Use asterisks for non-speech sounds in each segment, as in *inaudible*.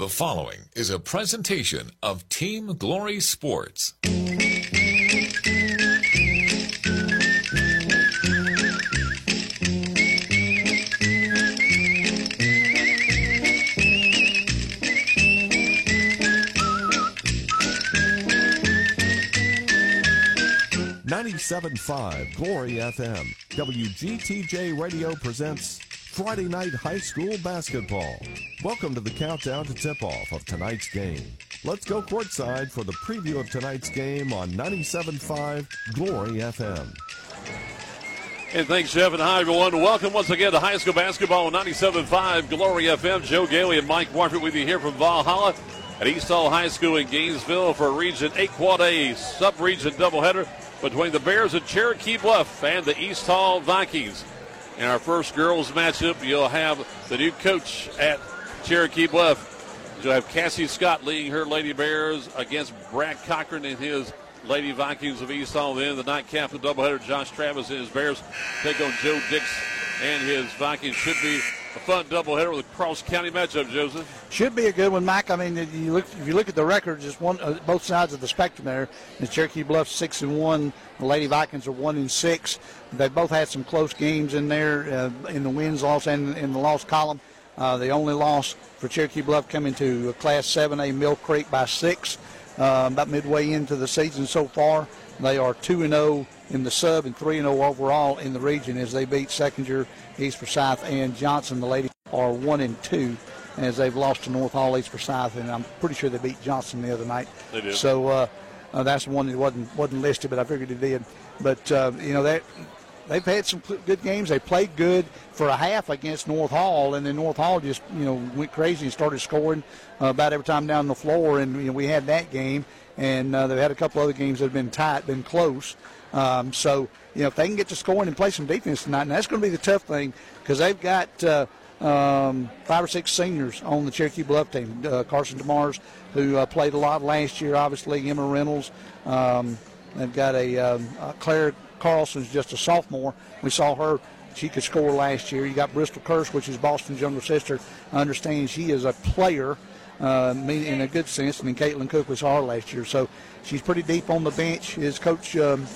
The following is a presentation of Team Glory Sports. 97.5 Glory FM. WGTJ Radio presents Friday Night High School Basketball. Welcome to the countdown to tip off of tonight's game. Let's go courtside for the preview of tonight's game on 97.5 Glory FM. And thanks, Jeff, and hi, everyone. Welcome once again to high school basketball on 97.5 Glory FM. Joe Gailey and Mike Warford with you here from Valhalla at East Hall High School in Gainesville for Region 8 Quad A sub-region doubleheader between the Bears of Cherokee Bluff and the East Hall Vikings. In our first girls matchup, you'll have the new coach at Cherokee Bluff. You'll have Cassie Scott leading her Lady Bears against Brad Cochran and his Lady Vikings of East Hall. Then the nightcap of doubleheader, Josh Travis and his Bears take on Joe Dix and his Vikings. Should be a fun doubleheader with a cross county matchup, Joseph. Should be a good one, Mike. I mean, you look if you look at the record, just one uh, both sides of the spectrum there. The Cherokee Bluff six and one, the Lady Vikings are one and six. They both had some close games in there uh, in the wins, loss, and in the loss column. Uh, the only loss for Cherokee Bluff coming to Class 7A Mill Creek by six, uh, about midway into the season so far. They are 2 and 0 in the sub and 3 and 0 overall in the region as they beat Seckinger, East Forsyth, and Johnson. The ladies are 1 and 2 as they've lost to North Hall, East Forsyth, and I'm pretty sure they beat Johnson the other night. They did. So uh, uh, that's one that wasn't wasn't listed, but I figured it did. But uh, you know that they've had some good games. They played good for a half against North Hall, and then North Hall just you know went crazy and started scoring uh, about every time down the floor. And you know, we had that game, and uh, they've had a couple other games that have been tight, been close. Um, so you know if they can get to scoring and play some defense tonight, and that's going to be the tough thing because they've got. Uh, um, five or six seniors on the Cherokee Bluff team. Uh, Carson DeMars, who uh, played a lot last year, obviously. Emma Reynolds. Um, they've got a um, uh, Claire Carlson's just a sophomore. We saw her. She could score last year. You got Bristol Kirsch, which is Boston's younger sister. I understand she is a player uh, in a good sense. I mean, Caitlin Cook was hard last year, so she's pretty deep on the bench. Is Coach um,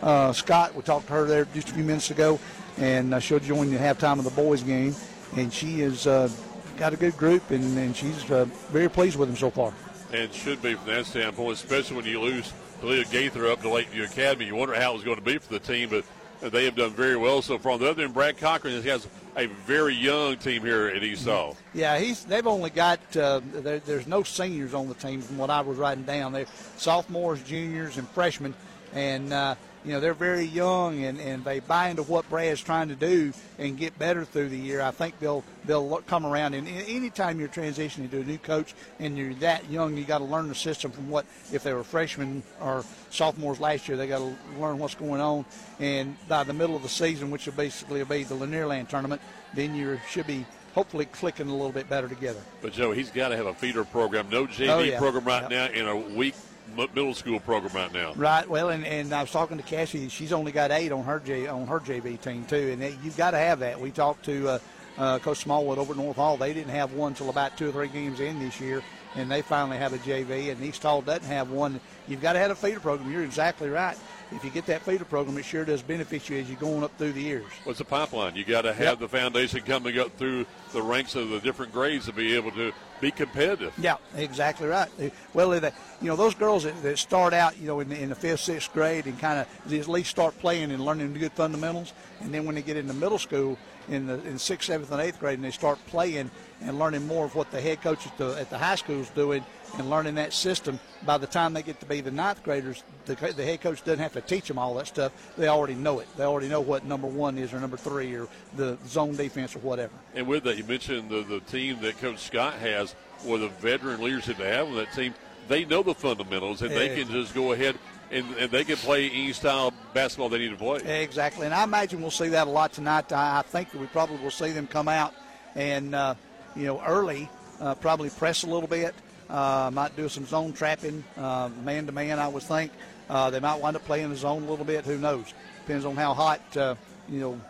uh, Scott? We talked to her there just a few minutes ago, and uh, she'll join the halftime of the boys' game. And she has uh, got a good group, and, and she's uh, very pleased with them so far. And should be from that standpoint, especially when you lose Leah Gaither up to Lakeview Academy. You wonder how it was going to be for the team, but they have done very well so far. On the other end, Brad Cochran has a very young team here at East Hall. Yeah, he's. They've only got. Uh, there, there's no seniors on the team from what I was writing down. They're sophomores, juniors, and freshmen, and uh, you know they're very young and, and they buy into what Brad's trying to do and get better through the year. I think they'll they'll come around. And anytime you're transitioning to a new coach and you're that young, you got to learn the system from what if they were freshmen or sophomores last year, they got to learn what's going on. And by the middle of the season, which will basically be the Lanierland tournament, then you should be hopefully clicking a little bit better together. But Joe, he's got to have a feeder program, no JV Oh, yeah. program right Yep. now in a weak m- middle school program right now. Right. Well, and, and I was talking to Cassie. She's only got eight on her J, on her JV team too, and that- you've got to have that. We talked to uh, uh, Coach Smallwood over at North Hall. They didn't have one till about two or three games in this year, and they finally have a JV. And East Hall doesn't have one. You've got to have a feeder program. You're exactly right. If you get that feeder program, it sure does benefit you as you're going up through the years. What's the pipeline? You got to have Yep. the foundation coming up through the ranks of the different grades to be able to be competitive. Yeah, exactly right. Uh, well, they, you know, those girls that, that start out, you know, in the, in the fifth, sixth grade and kind of at least start playing and learning the good fundamentals, and then when they get into middle school in the in sixth, seventh, and eighth grade, and they start playing and learning more of what the head coach at the, at the high school is doing and learning that system. By the time they get to be the ninth graders, the, the head coach doesn't have to teach them all that stuff. They already know it. They already know what number one is or number three or the zone defense or whatever. And with that, you mentioned the, the team that Coach Scott has, or the veteran leadership they have on that team. They know the fundamentals, and they can just go ahead and, and they can play any style basketball they need to play. Exactly, and I imagine we'll see that a lot tonight. I, I think that we probably will see them come out and uh, you know early, uh, probably press a little bit. Uh, might do some zone trapping, man to man. I would think uh, they might wind up playing the zone a little bit. Who knows? Depends on how hot uh, you know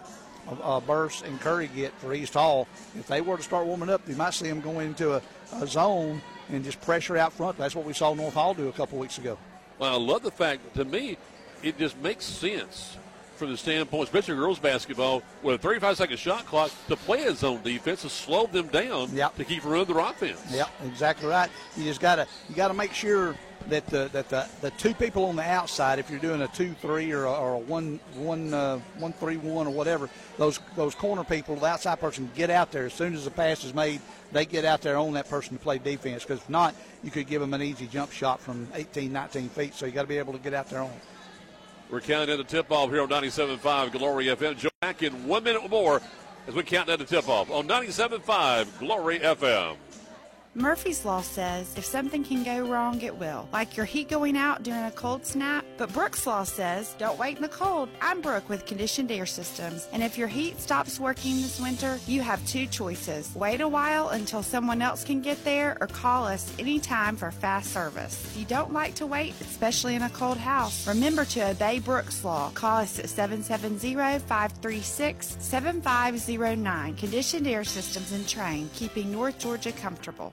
uh, Burse and Curry get for East Hall, if they were to start warming up, you might see them go into a, a zone and just pressure out front. That's what we saw North Hall do a couple weeks ago. Well, I love the fact, to me, it just makes sense from the standpoint, especially girls basketball, with a 35 second shot clock, to play a zone defense to slow them down yep. to keep running their offense. Yep, exactly right. You just gotta you gotta make sure that the that the, the two people on the outside, if you're doing a two three or a, or a one one uh, one three one or whatever, those those corner people, the outside person, get out there as soon as the pass is made. They get out there on that person to play defense because if not, you could give them an easy jump shot from 18, 19 feet. So you got to be able to get out there on. We're counting down the tip off here on 97.5 Glory FM. Joe back in one minute more as we count down the tip off on 97.5 Glory FM. Murphy's Law says if something can go wrong, it will, like your heat going out during a cold snap. But Brooks Law says don't wait in the cold. I'm Brooke with Conditioned Air Systems, and if your heat stops working this winter, you have two choices wait a while until someone else can get there, or call us anytime for fast service. If you don't like to wait, especially in a cold house, remember to obey Brooks Law. Call us at 770 536 7509. Conditioned Air Systems and Trane, keeping North Georgia comfortable.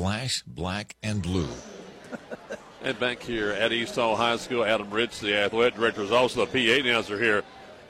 slash black and blue. *laughs* and back here at East Hall High School, Adam Rich, the athletic director, is also the PA announcer here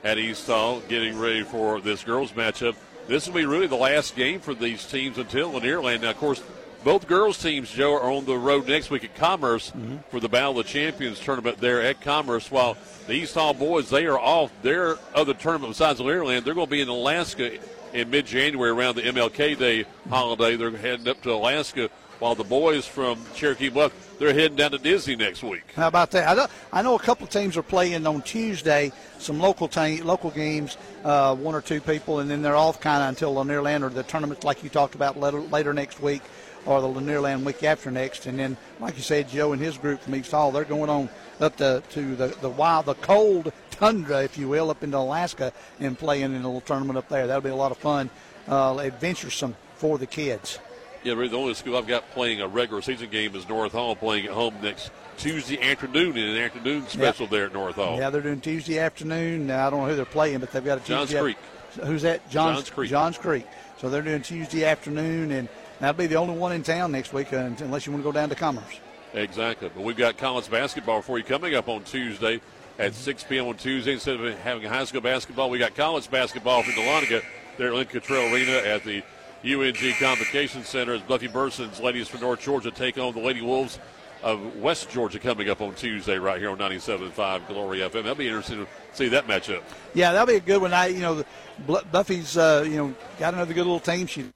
at East Hall, getting ready for this girls matchup. This will be really the last game for these teams until Lanierland. Now, of course, both girls teams, Joe, are on the road next week at Commerce mm-hmm. for the Battle of the Champions tournament there at Commerce. While the East Hall boys, they are off their other tournament besides Lanierland. They're going to be in Alaska in mid January around the MLK Day holiday. They're heading up to Alaska while the boys from Cherokee Bluff they're heading down to Disney next week. How about that? I know, I know a couple teams are playing on Tuesday, some local team, local games, uh, one or two people, and then they're off kind of until Lanierland or the tournament like you talked about later, later next week or the Lanierland week after next. And then, like you said, Joe and his group from East Hall, they're going on up to, to the, the wild, the cold tundra, if you will, up into Alaska and playing in a little tournament up there. That'll be a lot of fun, uh, adventuresome for the kids. Yeah, really, the only school I've got playing a regular season game is North Hall, playing at home next Tuesday afternoon in an afternoon special yep. there at North Hall. Yeah, they're doing Tuesday afternoon. Now, I don't know who they're playing, but they've got a Tuesday. Johns Creek. Who's that? Johns, Johns Creek. Johns Creek. So they're doing Tuesday afternoon, and that'll be the only one in town next week, uh, unless you want to go down to Commerce. Exactly. But we've got college basketball for you coming up on Tuesday at 6 p.m. on Tuesday. Instead of having high school basketball, we got college basketball from Dahlonega there at Lynn Cottrell Arena at the UNG Convocation Center as Buffy Burson's ladies from North Georgia take on the Lady Wolves of West Georgia coming up on Tuesday right here on 97.5 Glory FM. That'll be interesting to see that matchup. Yeah, that'll be a good one. I, you know, Buffy's, uh, you know, got another good little team. She,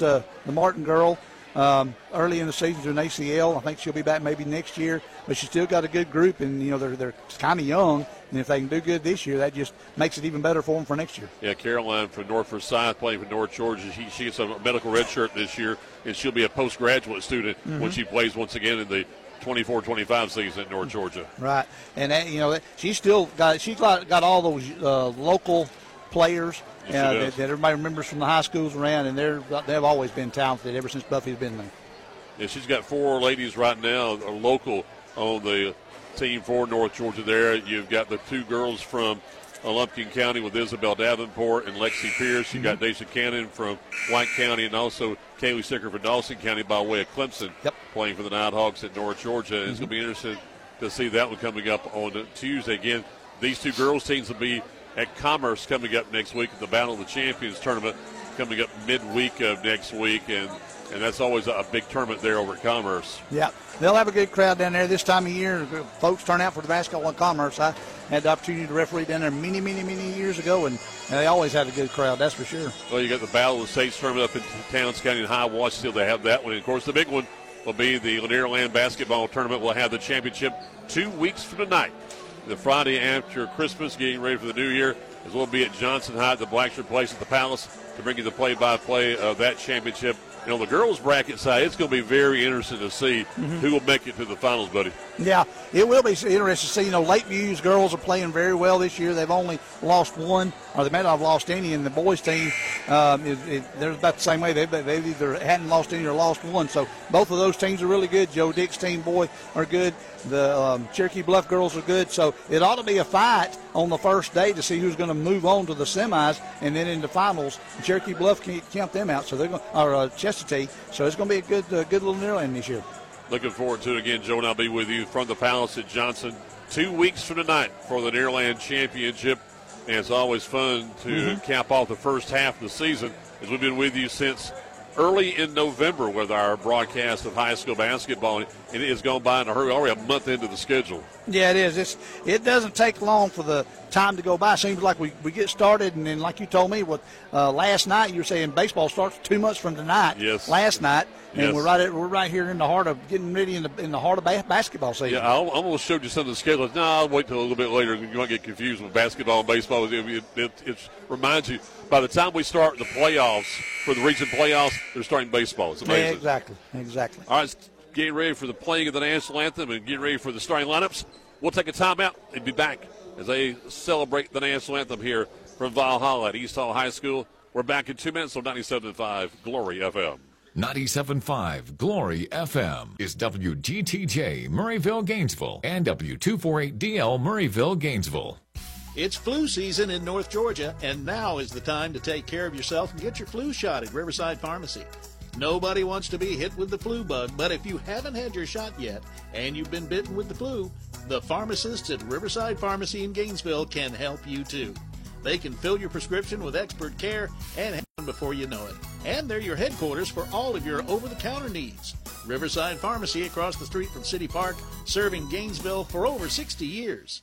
uh, the Martin girl, um, early in the season to an ACL. I think she'll be back maybe next year, but she's still got a good group, and you know they're they're kind of young, and if they can do good this year, that just makes it even better for them for next year. Yeah, Caroline from North Forsyth playing for North Georgia. She, she gets a medical red shirt this year, and she'll be a postgraduate student mm-hmm. when she plays once again in the 24-25 season at North Georgia. Right, and that, you know she's still got she's got, got all those uh, local players yes, uh, that, that, everybody remembers from the high schools around, and they're they've always been talented ever since Buffy's been there. Yeah, she's got four ladies right now, are local on the team for North Georgia. There, you've got the two girls from Lumpkin County with Isabel Davenport and Lexi Pierce. You mm-hmm. got Daisha Cannon from White County, and also Kaylee Sticker from Dawson County by way of Clemson, yep. playing for the Nighthawks at North Georgia. Mm-hmm. It's going to be interesting to see that one coming up on Tuesday. Again, these two girls teams will be at Commerce coming up next week at the Battle of the Champions tournament coming up midweek of next week, and and that's always a big tournament there over at Commerce. Yeah, they'll have a good crowd down there this time of year. Folks turn out for the basketball in Commerce. I had the opportunity to referee down there many, many, many years ago, and, and they always have a good crowd. That's for sure. Well, you got the Battle of the States tournament up in Towns County and High. Still, they have that one. And of course, the big one will be the Lanierland basketball tournament. We'll have the championship two weeks from tonight, the Friday after Christmas, getting ready for the new year. as we'll be at Johnson High the Blacksburg Place at the Palace to bring you the play-by-play of that championship. You know, the girls' bracket side, it's going to be very interesting to see Mm-hmm. who will make it to the finals, buddy. Yeah, it will be interesting to see. You know, Lakeview's girls are playing very well this year. They've only lost one, or they may not have lost any. And the boys' team, um, they're about the same way. They they either hadn't lost any or lost one. So both of those teams are really good. Joe Dix's team, boy, are good. The um, Cherokee Bluff girls are good. So it ought to be a fight on the first day to see who's going to move on to the semis and then into finals. Cherokee Bluff can't count them out, so they're going or uh, Chestatee. So it's going to be a good uh, good little Nearland this year. Looking forward to it again, Joe, and I'll be with you from the Palace at Johnson two weeks from tonight for the Nearland Championship. And it's always fun to Mm-hmm. cap off the first half of the season as we've been with you since early in November with our broadcast of high school basketball. And it has gone by in a hurry, already a month into the schedule. Yeah, it is. It's it doesn't take long for the time to go by. Seems like we, we get started, and then like you told me, what uh, last night you were saying baseball starts two months from tonight. Yes. Last night, and Yes. we're right at, we're right here in the heart of getting ready in the in the heart of ba- basketball season. Yeah, I almost showed you some of the schedules. No, I'll wait till a little bit later. You might get confused with basketball and baseball. It, it, it, it reminds you, by the time we start the playoffs, for the region playoffs, they're starting baseball. It's Yeah, amazing. exactly, exactly. All right, getting ready for the playing of the national anthem and getting ready for the starting lineups. We'll take a timeout and be back as they celebrate the national anthem here from Valhalla at East Hall High School. We're back in two minutes on 97.5 Glory FM. 97.5 Glory FM is WGTJ Murrayville, Gainesville, and W248DL Murrayville, Gainesville. It's flu season in North Georgia, and now is the time to take care of yourself and get your flu shot at Riverside Pharmacy. Nobody wants to be hit with the flu bug, but if you haven't had your shot yet and you've been bitten with the flu, the pharmacists at Riverside Pharmacy in Gainesville can help you too. They can fill your prescription with expert care and happen before you know it. And they're your headquarters for all of your over the counter needs. Riverside Pharmacy across the street from City Park, serving Gainesville for over 60 years.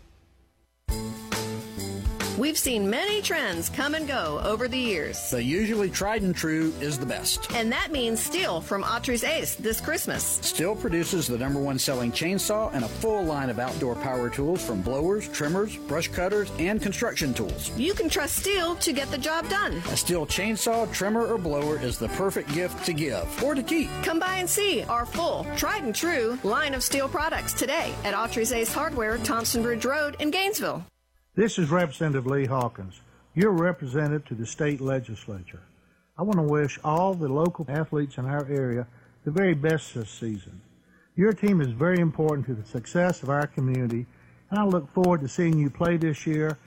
Bye. We've seen many trends come and go over the years. The usually tried and true is the best. And that means Stihl from Autry's Ace this Christmas. Stihl produces the number one selling chainsaw and a full line of outdoor power tools from blowers, trimmers, brush cutters, and construction tools. You can trust Stihl to get the job done. A Stihl chainsaw, trimmer, or blower is the perfect gift to give or to keep. Come by and see our full, tried and true line of Stihl products today at Autry's Ace Hardware, Thompson Bridge Road in Gainesville. This is Representative Lee Hawkins, your representative to the state legislature. I want to wish all the local athletes in our area the very best this season. Your team is very important to the success of our community, and I look forward to seeing you play this year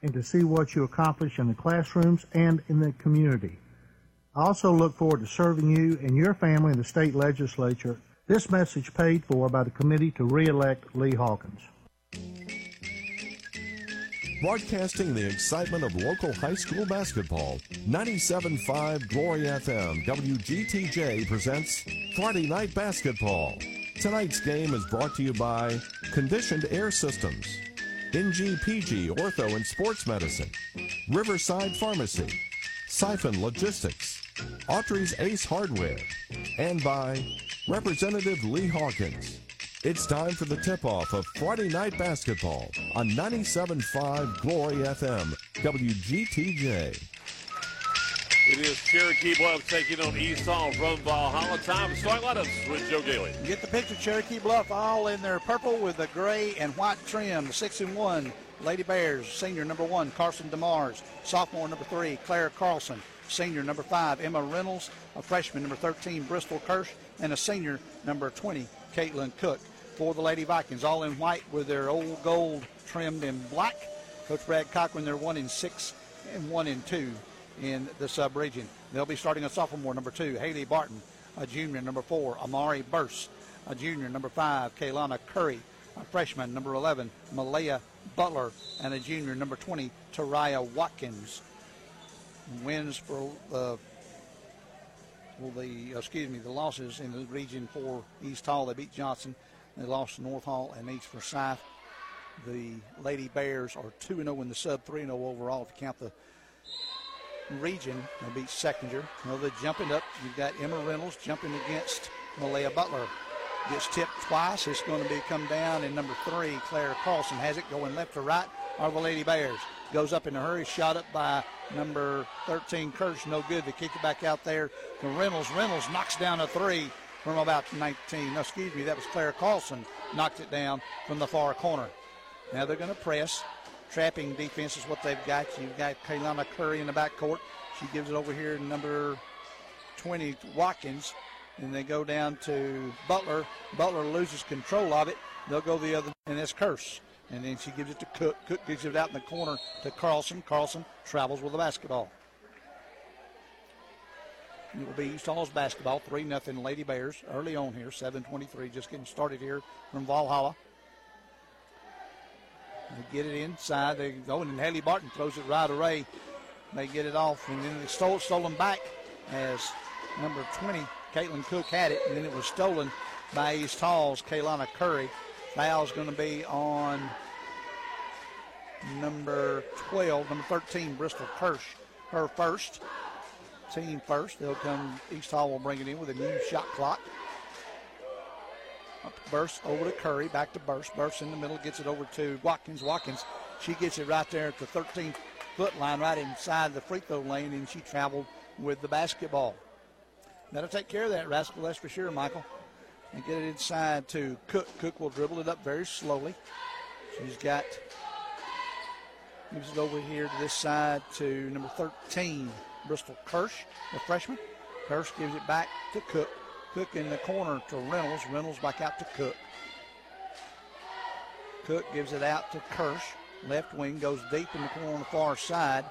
and to see what you accomplish in the classrooms and in the community. I also look forward to serving you and your family in the state legislature. This message paid for by the committee to re-elect Lee Hawkins. Broadcasting the excitement of local high school basketball, 97.5 Glory FM WGTJ presents Friday Night Basketball. Tonight's game is brought to you by Conditioned Air Systems, NGPG Ortho and Sports Medicine, Riverside Pharmacy, Syfan Logistics, Autry's Ace Hardware, and by Representative Lee Hawkins. It's time for the tip-off of Friday Night Basketball on 97.5 Glory FM, WGTJ. It is Cherokee Bluff taking on East Hall from Valhalla. Time to start lineups with Joe Gailey. Get the picture, Cherokee Bluff, all in their purple with the gray and white trim. Six and one, Lady Bears, senior number one, Carson DeMars, sophomore number three, Claire Carlson, senior number five, Emma Reynolds, a freshman number 13, Bristol Kirsch, and a senior number 20, Caitlin Cook. For the Lady Vikings, all in white with their old gold trimmed in black. Coach Brad Cochran, they're one in six and one in two in the sub region. They'll be starting a sophomore number two, Haley Barton, a junior number four, Amari Burst, a junior number five, Kaylana Curry, a freshman, number 11, Malaya Butler, and a junior, number 20, Taraya Watkins. Wins for the well, the excuse me, the losses in the region for East Hall. They beat Johnson. They lost to North Hall and East Forsyth. The Lady Bears are 2 0 in the sub, 3 0 overall if you count the region. They beat Seckinger. They're jumping up. You've got Emma Reynolds jumping against Malaya Butler. Gets tipped twice. It's going to be come down. And number three, Claire Carlson has it going left to right. Are the Lady Bears. Goes up in a hurry. Shot up by number 13, Kirsch. No good. They kick it back out there to Reynolds. Reynolds knocks down a three from about 19. No, excuse me, that was Claire Carlson. Knocked it down from the far corner. Now they're going to press. Trapping defense is what they've got. You've got Kaylana Curry in the back court. She gives it over here number 20, Watkins. And they go down to Butler. Butler loses control of it. They'll go the other, and that's Kirsch. And then she gives it to Cook. Cook gives it out in the corner to Carlson. Carlson travels with the basketball. It will be East Hall's basketball, 3 0 Lady Bears early on here, 7.23, just getting started here from Valhalla. They get it inside. They go and Haley Barton throws it right away. They get it off, and then they stole stolen back as number 20, Caitlin Cook had it, and then it was stolen by East Hall's Kaylana Curry. Foul's going to be on number 12, number 13, Bristol Kirsch, her first. Team first. They'll come, East Hall will bring it in with a new shot clock. Burst over to Curry, back to Burst. Burst in the middle, gets it over to Watkins. Watkins, she gets it right there at the 13 foot line, right inside the free throw lane, and she traveled with the basketball. That'll take care of that, Rascal, that's for sure, Michael. And get it inside to Cook. Cook will dribble it up very slowly. She's got, moves it over here to this side to number 13, Bristol Kirsch, the freshman. Kirsch gives it back to Cook. Cook in the corner to Reynolds. Reynolds back out to Cook. Cook gives it out to Kirsch. Left wing goes deep in the corner on the far side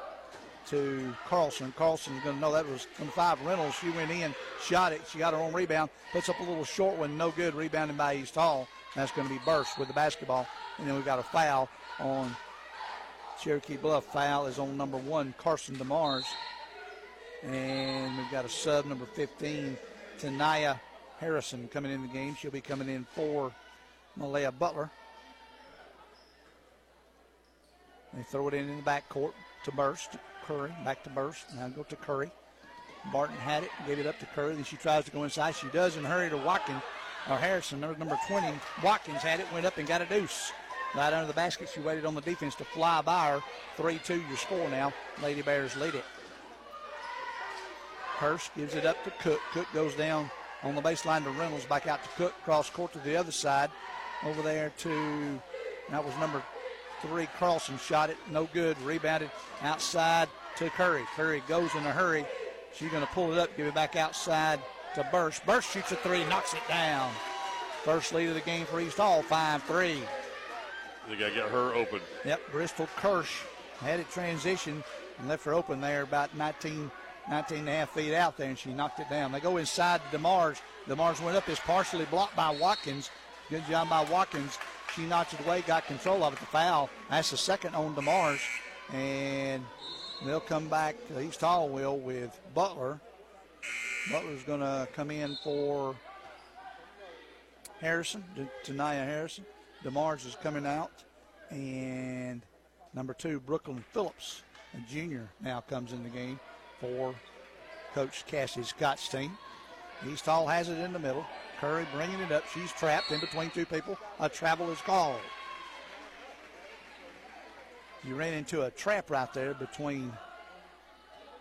to Carlson. Carlson's going to know that was from five. Reynolds, she went in, shot it. She got her own rebound. Puts up a little short one, no good. Rebounding by East Hall. That's going to be Burst with the basketball. And then we've got a foul on Cherokee Bluff. Foul is on number one, Carson DeMars. And we've got a sub, number 15, Tanaya Harrison coming in the game. She'll be coming in for Malaya Butler. They throw it in in the backcourt to Burst. Curry, back to Burst. Now go to Curry. Barton had it, gave it up to Curry. Then she tries to go inside. She does and hurry to Watkins, or Harrison, number, number 20. Watkins had it, went up and got a deuce. Right under the basket, she waited on the defense to fly by her. 3 2 your score now. Lady Bears lead it. Hurst gives it up to Cook. Cook goes down on the baseline to Reynolds, back out to Cook, cross court to the other side. Over there to, that was number three, Carlson shot it, no good. Rebounded outside to Curry. Curry goes in a hurry. She's going to pull it up, give it back outside to Burst. Burst shoots a three, knocks it down. First lead of the game for East Hall, 5 3. They got to get her open. Yep, Bristol Kirsch had it transition and left her open there about 19, 19 and a half feet out there, and she knocked it down. They go inside to DeMars. DeMars went up, is partially blocked by Watkins. Good job by Watkins. She knocked it away, got control of it. The foul. That's the second on DeMars. And they'll come back to East will with Butler. Butler's going to come in for Harrison, Tanaya Harrison. DeMars is coming out. And number two, Brooklyn Phillips, a junior, now comes in the game for Coach Cassie Scott's team. East Hall has it in the middle. Curry bringing it up. She's trapped in between two people. A travel is called. You ran into a trap right there between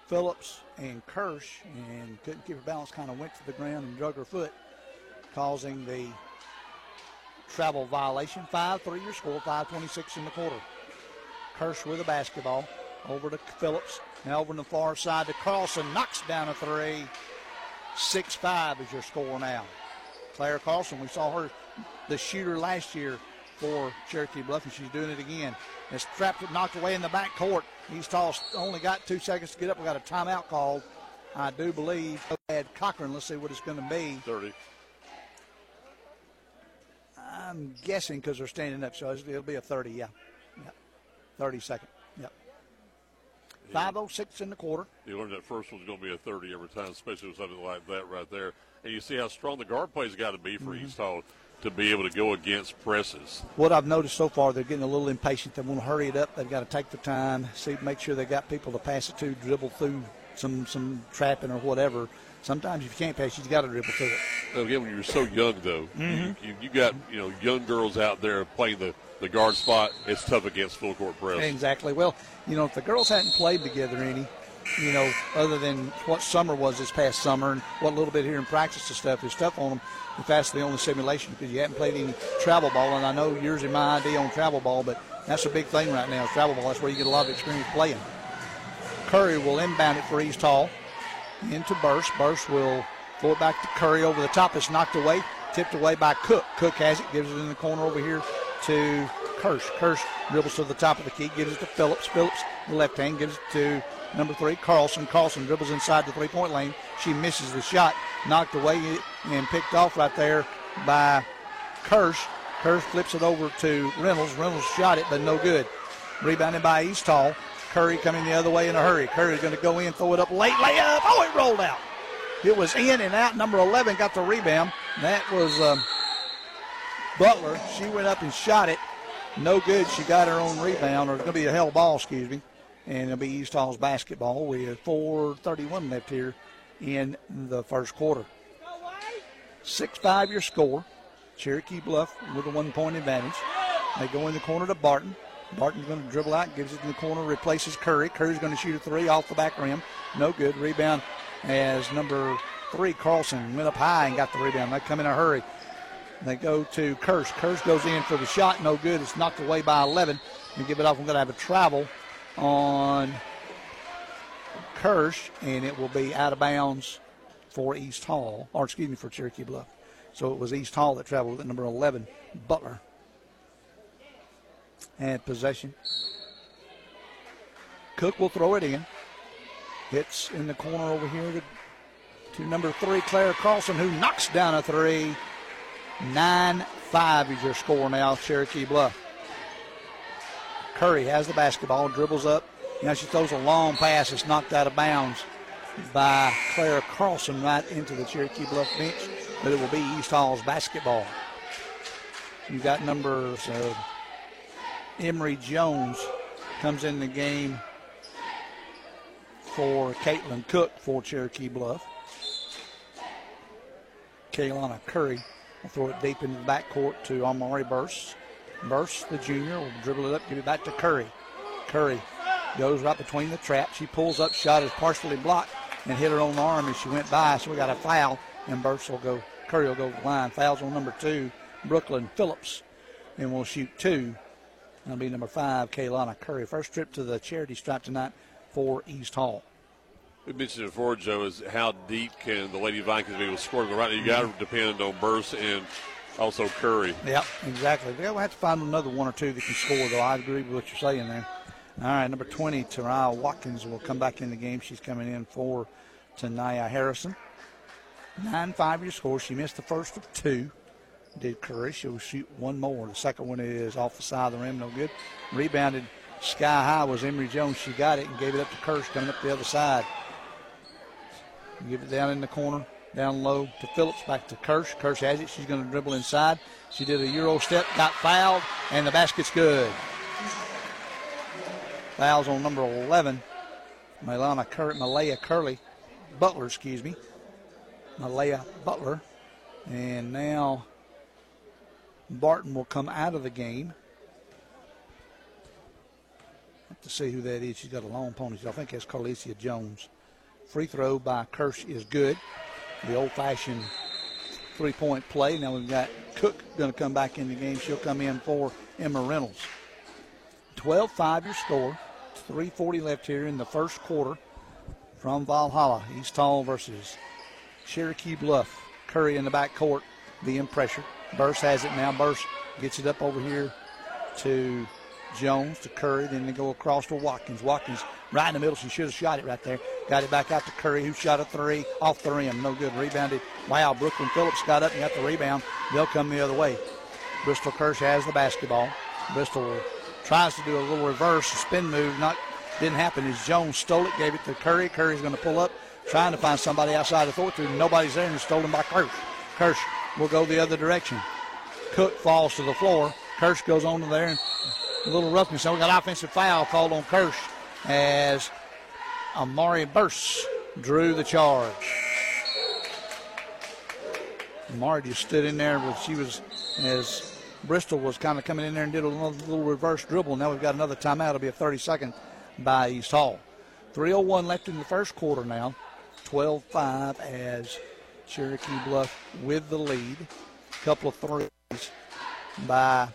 Phillips and Kirsch and couldn't keep her balance, kind of went to the ground and drug her foot, causing the travel violation. 5 3 your score, 5.26 in the quarter. Kirsch with a basketball. Over to Phillips. Now over on the far side to Carlson. Knocks down a three. 6 5 is your score now. Claire Carlson, we saw her, the shooter last year for Cherokee Bluff, and she's doing it again. It's trapped, knocked away in the back court. East Hall only got two seconds to get up. We got a timeout called. I do believe. Ed Cochran. Let's see what it's going to be. 30. I I'm guessing because they're standing up, so it'll be a 30, yeah. yeah. 30 second. Yep. 506 in the quarter. You learned that first one's going to be a 30 every time, especially with something like that right there. And you see how strong the guard play's got to be for mm-hmm. East Hall to be able to go against presses. What I've noticed so far, they're getting a little impatient. They want to hurry it up. They've got to take the time, see, make sure they got people to pass it to, dribble through some some trapping or whatever. Sometimes if you can't pass, you've got to dribble through it. Again, when you're so young, though, mm-hmm. you, you, you got you know young girls out there playing the the guard spot. It's tough against full court press. Exactly. Well, you know, if the girls hadn't played together any, you know, other than what summer was this past summer and what little bit here in practice and stuff is tough on them if that's the only simulation because you haven't played any travel ball. And I know yours and my idea on travel ball, but that's a big thing right now. Travel ball. That's where you get a lot of experience playing. Curry will inbound it for East Hall into Burst. Burst will throw it back to Curry over the top. It's knocked away, tipped away by Cook. Cook has it, gives it in the corner over here to Kirsch. Kirsch dribbles to the top of the key, gives it to Phillips. Phillips, the left hand, gives it to number three, Carlson. Carlson dribbles inside the three point lane. She misses the shot, knocked away and picked off right there by Kirsch. Kirsch flips it over to Reynolds. Reynolds shot it, but no good. Rebounded by East Hall. Curry coming the other way in a hurry. Curry's going to go in, throw it up late, layup. Oh, it rolled out. It was in and out. Number 11 got the rebound. That was um, Butler. She went up and shot it. No good. She got her own rebound, or it's going to be a hell ball, excuse me and it'll be East Hall's basketball. Have 4:31 left here in the first quarter. Six-five your score. Cherokee Bluff with a one-point advantage. They go in the corner to Barton. Barton's going to dribble out, gives it in the corner, replaces Curry. Curry's going to shoot a three off the back rim. No good. Rebound as number three, Carlson, went up high and got the rebound. They come in a hurry. They go to Kirsch. Kirsch goes in for the shot. No good. It's knocked away by 11. We give it off. We're going to have a travel on Kirsch, and it will be out of bounds for East Hall, or excuse me, for Cherokee Bluff. So it was East Hall that traveled with number 11, Butler. And possession. Cook will throw it in. Hits in the corner over here to, to number three, Claire Carlson, who knocks down a three. 9 5 is your score now, Cherokee Bluff. Curry has the basketball, dribbles up. Now she throws a long pass. It's knocked out of bounds by Clara Carlson right into the Cherokee Bluff bench, but it will be East Hall's basketball. You got numbers uh, Emery Jones comes in the game for Caitlin Cook for Cherokee Bluff. Kaylana Curry throw it deep into the backcourt to Amari Burst. Burst, the junior, will dribble it up, give it back to Curry. Curry goes right between the trap. She pulls up, shot is partially blocked and hit her own arm as she went by. So we got a foul, and Burst will go, Curry will go to the line. Fouls on number two, Brooklyn Phillips, and we'll shoot two. That'll be number five, Kaylana Curry. First trip to the charity stripe tonight for East Hall. We mentioned it before, Joe, is how deep can the Lady Vikings be able to score? Right now, you got to mm-hmm. depend on Burst and also Curry. Yep, exactly. They'll have to find another one or two that can score, though. I agree with what you're saying there. All right, number 20, Tariah Watkins will come back in the game. She's coming in for Tanaya Harrison. 9 5 your score. She missed the first of two. Did Curry. She'll shoot one more. The second one is off the side of the rim, no good. Rebounded sky high was Emery Jones. She got it and gave it up to Kirsch coming up the other side. Give it down in the corner down low to Phillips, back to Kirsch. Kirsch has it. She's going to dribble inside. She did a Euro step, got fouled, and the basket's good. Fouls on number 11, Malana Cur- Malaya Curley, Butler, excuse me. Malaya Butler. And now Barton will come out of the game. Have to see who that is. She's got a long ponytail. I think that's Carlicia Jones. Free throw by Kirsch is good the old fashioned three point play. Now we've got Cook going to come back in the game. She'll come in for Emma Reynolds. 12 5 your score. 3.40 left here in the first quarter from Valhalla. East Hall versus Cherokee Bluff. Curry in the back court being pressured. Burst has it now. Burst gets it up over here to Jones to Curry. Then they go across to Watkins. Watkins right in the middle. She should have shot it right there. Got it back out to Curry, who shot a three off the rim. No good. Rebounded. Wow, Brooklyn Phillips got up and got the rebound. They'll come the other way. Bristol Kirsch has the basketball. Bristol tries to do a little reverse spin move. Not didn't happen. As Jones stole it, gave it to Curry. Curry's going to pull up, trying to find somebody outside the to. Nobody's there, and it's stolen by Kirsch. Kirsch will go the other direction. Cook falls to the floor. Kirsch goes on to there, and a little roughness. So we got offensive foul called on Kirsch as Amari Burse drew the charge. Amari just stood in there, but she was as Bristol was kind of coming in there and did a little, little reverse dribble. Now we've got another timeout. It'll be a 30 second by East Hall. 3.01 left in the first quarter now. 12 5 as Cherokee Bluff with the lead. A couple of threes by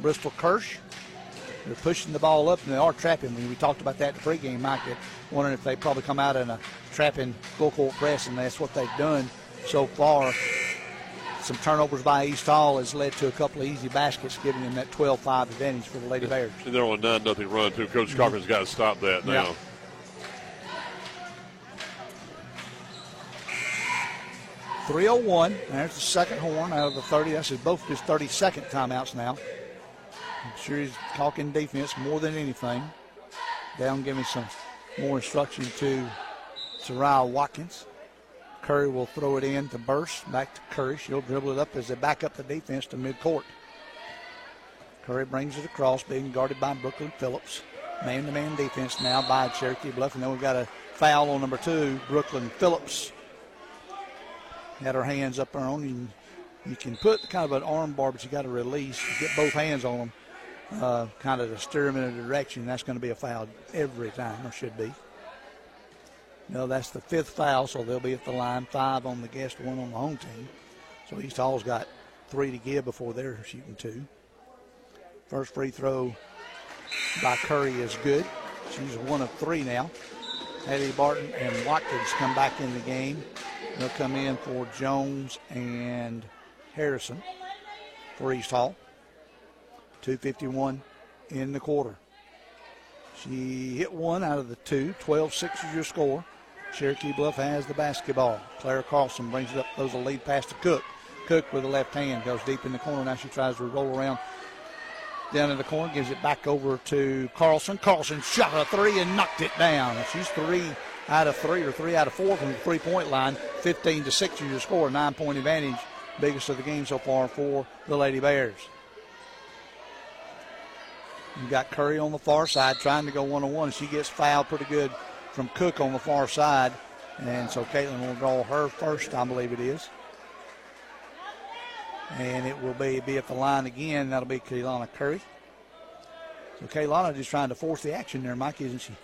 Bristol Kirsch. They're pushing the ball up and they are trapping. Me. We talked about that in the pregame, Mike. Wondering if they probably come out in a trapping full court press, and that's what they've done so far. Some turnovers by East Hall has led to a couple of easy baskets, giving them that 12-5 advantage for the Lady Bears. And they're on a 9 nothing run, too. Coach mm-hmm. Cochran has got to stop that now. Yeah. Three oh one. There's the second horn out of the thirty. That's both his thirty second timeouts now. I'm sure he's talking defense more than anything. Down giving some more instruction to Soraya Watkins. Curry will throw it in to Burst. Back to Curry. She'll dribble it up as they back up the defense to midcourt. Curry brings it across, being guarded by Brooklyn Phillips. Man to man defense now by Cherokee Bluff. And then we've got a foul on number two, Brooklyn Phillips. Had her hands up there on you. You can put kind of an arm bar, but you got to release, get both hands on them, uh, kind of to steer them in a direction. That's going to be a foul every time, or should be. No, that's the fifth foul, so they'll be at the line. Five on the guest, one on the home team. So East Hall's got three to give before they're shooting two. First free throw by Curry is good. She's one of three now. Eddie Barton and Watkins come back in the game. They'll come in for Jones and Harrison for East Hall. 251 in the quarter. She hit one out of the two. 12 6 is your score. Cherokee Bluff has the basketball. Clara Carlson brings it up, throws a lead pass to Cook. Cook with the left hand goes deep in the corner. Now she tries to roll around down in the corner, gives it back over to Carlson. Carlson shot a three and knocked it down. She's three out of three or three out of four from the three point line. 15 to 6 is your score. Nine point advantage. Biggest of the game so far for the Lady Bears. You've got Curry on the far side trying to go one on one. She gets fouled pretty good from Cook on the far side. And so Caitlin will draw her first, I believe it is. And it will be, be at the line again. That'll be Kaylana Curry. So Kaylana just trying to force the action there, Mike, isn't she?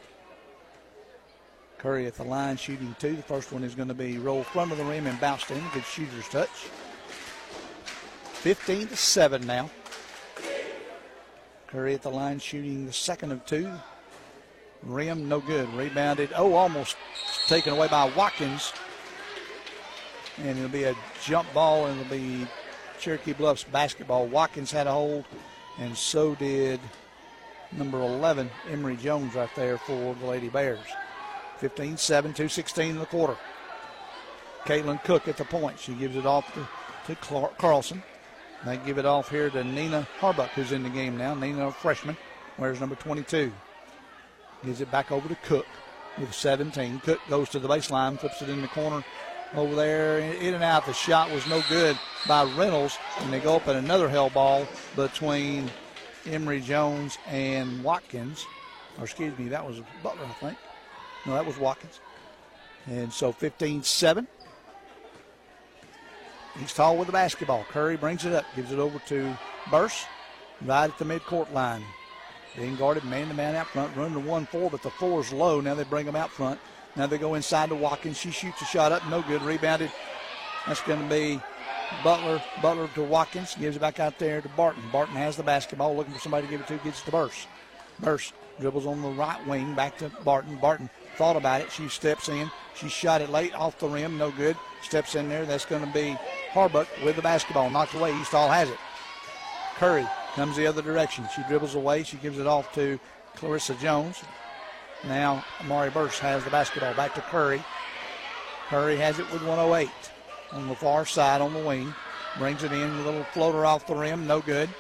Curry at the line shooting two. The first one is going to be rolled front of the rim and bounced in. Good shooter's touch. 15 to 7 now. Curry at the line shooting the second of two. Rim, no good. Rebounded. Oh, almost taken away by Watkins. And it'll be a jump ball, and it'll be Cherokee Bluffs basketball. Watkins had a hold, and so did number 11, Emery Jones, right there for the Lady Bears. 15 7, 216 in the quarter. Caitlin Cook at the point. She gives it off to, to Carlson. They give it off here to Nina Harbuck, who's in the game now. Nina, a freshman, wears number 22. Gives it back over to Cook with 17. Cook goes to the baseline, flips it in the corner over there, in and out. The shot was no good by Reynolds, and they go up at another hell ball between Emery Jones and Watkins. Or excuse me, that was Butler, I think. No, that was Watkins. And so 15 7. East tall with the basketball. Curry brings it up, gives it over to Burst, right at the midcourt line. Being guarded man to man out front, running to 1 4, but the four is low. Now they bring him out front. Now they go inside to Watkins. She shoots a shot up, no good. Rebounded. That's going to be Butler. Butler to Watkins. Gives it back out there to Barton. Barton has the basketball, looking for somebody to give it to. Gets it to Burst. Burst dribbles on the right wing back to Barton. Barton thought about it. She steps in. She shot it late off the rim, no good. Steps in there. That's going to be Harbuck with the basketball. Knocked away. East Hall has it. Curry comes the other direction. She dribbles away. She gives it off to Clarissa Jones. Now Amari Burst has the basketball back to Curry. Curry has it with 108 on the far side on the wing. brings it in, a little floater off the rim, no good.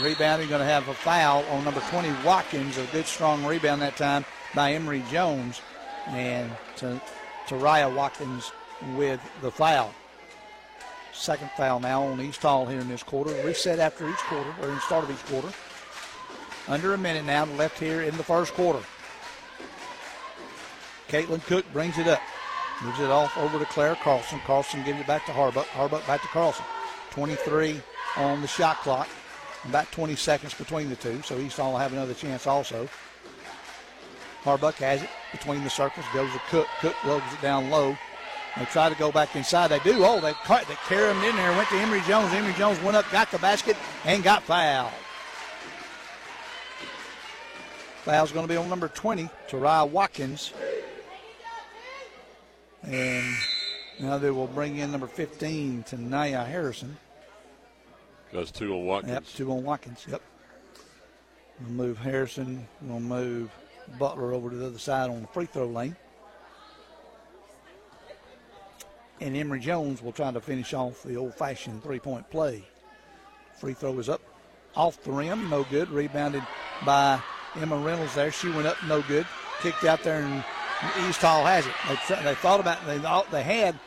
Rebounding, going to have a foul on number 20, Watkins. A good, strong rebound that time by Emery Jones. And to, Raya Watkins with the foul. Second foul now on East Hall here in this quarter. Reset after each quarter, or in the start of each quarter. Under a minute now left here in the first quarter. Caitlin Cook brings it up. Moves it off over to Claire Carlson. Carlson gives it back to Harbuck. Harbuck back to Carlson. 23 on the shot clock. About 20 seconds between the two, so East Hall will have another chance also. Harbuck has it between the circles, goes to Cook. Cook loads it down low. They try to go back inside. They do. Oh, they cut. They carry him in there. Went to Emery Jones. Emery Jones went up, got the basket, and got fouled. Foul's going to be on number 20, Tarai Watkins. And now they will bring in number 15, Tanaya Harrison. That's two on Watkins. Yep, two on Watkins. Yep. We'll move Harrison. We'll move Butler over to the other side on the free throw lane. And Emery Jones will try to finish off the old fashioned three point play. Free throw is up off the rim, no good. Rebounded by Emma Reynolds there. She went up, no good. Kicked out there, and East Hall has it. They, they thought about they they had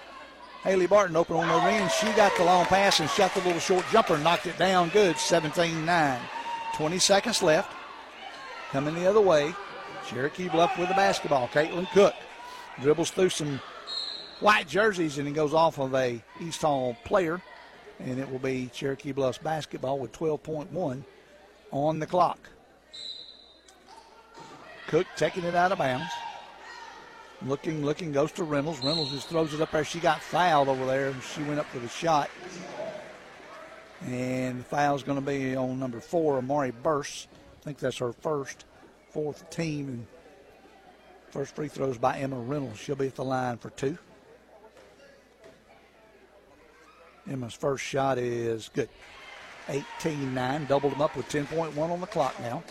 Haley Barton open on the ring. She got the long pass and shot the little short jumper, knocked it down good, 17-9. 20 seconds left. Coming the other way. Cherokee Bluff with the basketball. Caitlin Cook dribbles through some white jerseys and he goes off of a East Hall player. And it will be Cherokee Bluff's basketball with 12.1 on the clock. Cook taking it out of bounds. Looking, looking, goes to Reynolds. Reynolds just throws it up there. She got fouled over there. And she went up for the shot. And the foul is going to be on number four, Amari Burse. I think that's her first, fourth team. And first free throws by Emma Reynolds. She'll be at the line for two. Emma's first shot is good. 18 9. Doubled them up with 10.1 on the clock now.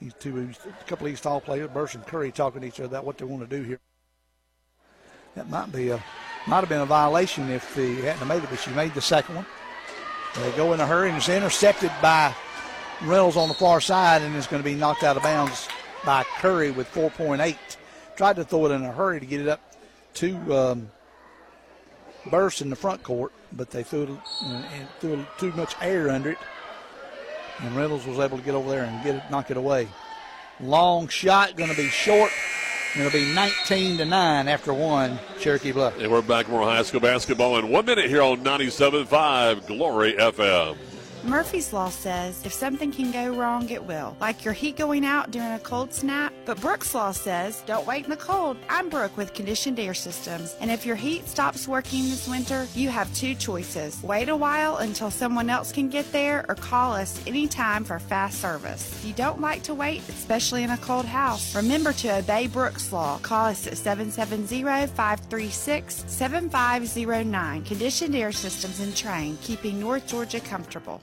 These two, a couple of East Hall players, Burse and Curry, talking to each other about what they want to do here. That might be a might have been a violation if they hadn't made it, but she made the second one. They go in a hurry and it's intercepted by Reynolds on the far side and it's going to be knocked out of bounds by Curry with 4.8. Tried to throw it in a hurry to get it up to um, Burse in the front court, but they threw, it, uh, threw too much air under it and Reynolds was able to get over there and get it, knock it away. Long shot, going to be short. It'll be 19 to 9 after one, Cherokee Bluff. And we're back more high school basketball in one minute here on 97.5 Glory FM. Murphy's Law says if something can go wrong, it will. Like your heat going out during a cold snap. But Brooks Law says don't wait in the cold. I'm Brooke with Conditioned Air Systems. And if your heat stops working this winter, you have two choices. Wait a while until someone else can get there or call us anytime for fast service. If you don't like to wait, especially in a cold house, remember to obey Brooks Law. Call us at 770-536-7509. Conditioned Air Systems and Trane, keeping North Georgia comfortable.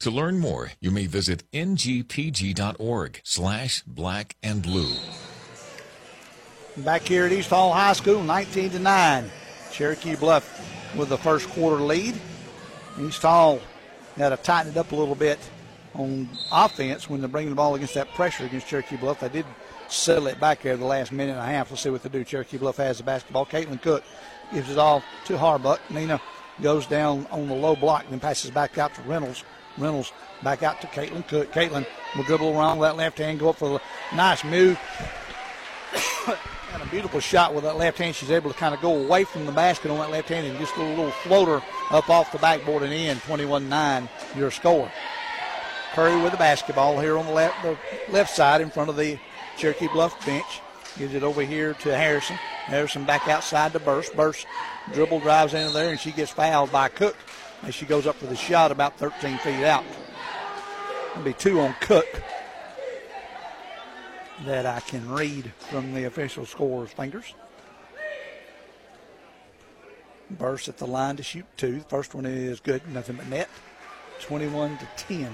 To learn more, you may visit ngpg.org slash black and blue. Back here at East Hall High School, 19 to 9. Cherokee Bluff with the first quarter lead. East Hall had to tighten it up a little bit on offense when they're bringing the ball against that pressure against Cherokee Bluff. They did settle it back there the last minute and a half. Let's see what they do. Cherokee Bluff has the basketball. Caitlin Cook gives it off to Harbuck. Nina goes down on the low block and then passes back out to Reynolds. Reynolds back out to Caitlin Cook. Caitlin will dribble around with that left hand, go up for a nice move. and a beautiful shot with that left hand. She's able to kind of go away from the basket on that left hand and just a little floater up off the backboard and in. 21 9, your score. Curry with the basketball here on the left, the left side in front of the Cherokee Bluff bench. Gives it over here to Harrison. Harrison back outside to Burst. Burse dribble drives into there and she gets fouled by Cook as she goes up for the shot about 13 feet out. It'll be two on Cook that I can read from the official scorer's fingers. Burse at the line to shoot two. The first one is good, nothing but net. 21 to 10.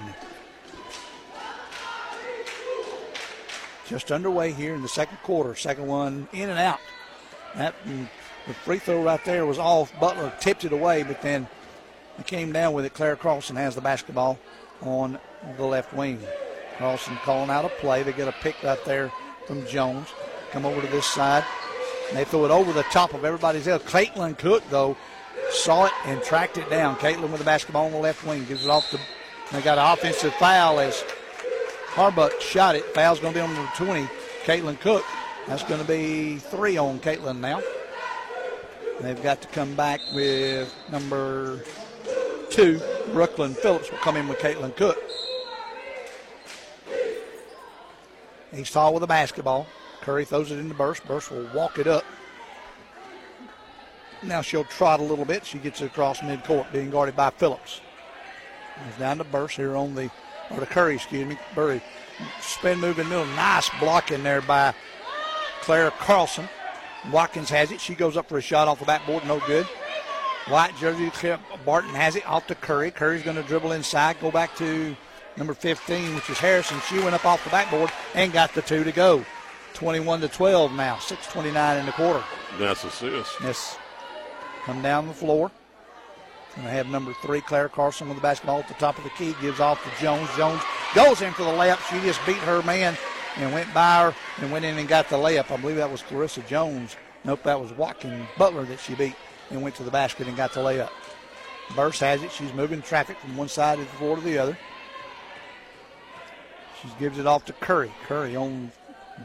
Just underway here in the second quarter. Second one in and out. That mm, the free throw right there was off. Butler tipped it away, but then he came down with it. Claire Carlson has the basketball on the left wing. Carlson calling out a play. They get a pick right there from Jones. Come over to this side. They throw it over the top of everybody's head. Caitlin Cook, though, saw it and tracked it down. Caitlin with the basketball on the left wing. Gives it off to. They got an offensive foul as Harbuck shot it. Foul's going to be on the 20. Caitlin Cook. That's going to be three on Caitlin now. They've got to come back with number two. Brooklyn Phillips will come in with Caitlin Cook. East Hall with the basketball. Curry throws it into Burse. Burse will walk it up. Now she'll trot a little bit. She gets it across midcourt, being guarded by Phillips. He's down to Burse here on the, or the Curry, excuse me. Burry. Spin move in the middle. Nice blocking there by Claire Carlson. Watkins has it. She goes up for a shot off the backboard. No good. White jersey. Barton has it off to Curry. Curry's going to dribble inside. Go back to number 15, which is Harrison. She went up off the backboard and got the two to go. 21 to 12 now. 6:29 in the quarter. That's assist. Yes. Come down the floor. And I have number three, Claire Carlson, with the basketball at the top of the key. Gives off to Jones. Jones goes in for the layup. She just beat her man and went by her and went in and got the layup. I believe that was Clarissa Jones. Nope, that was Watkins Butler that she beat and went to the basket and got the layup. Burse has it. She's moving traffic from one side of the floor to the other. She gives it off to Curry. Curry on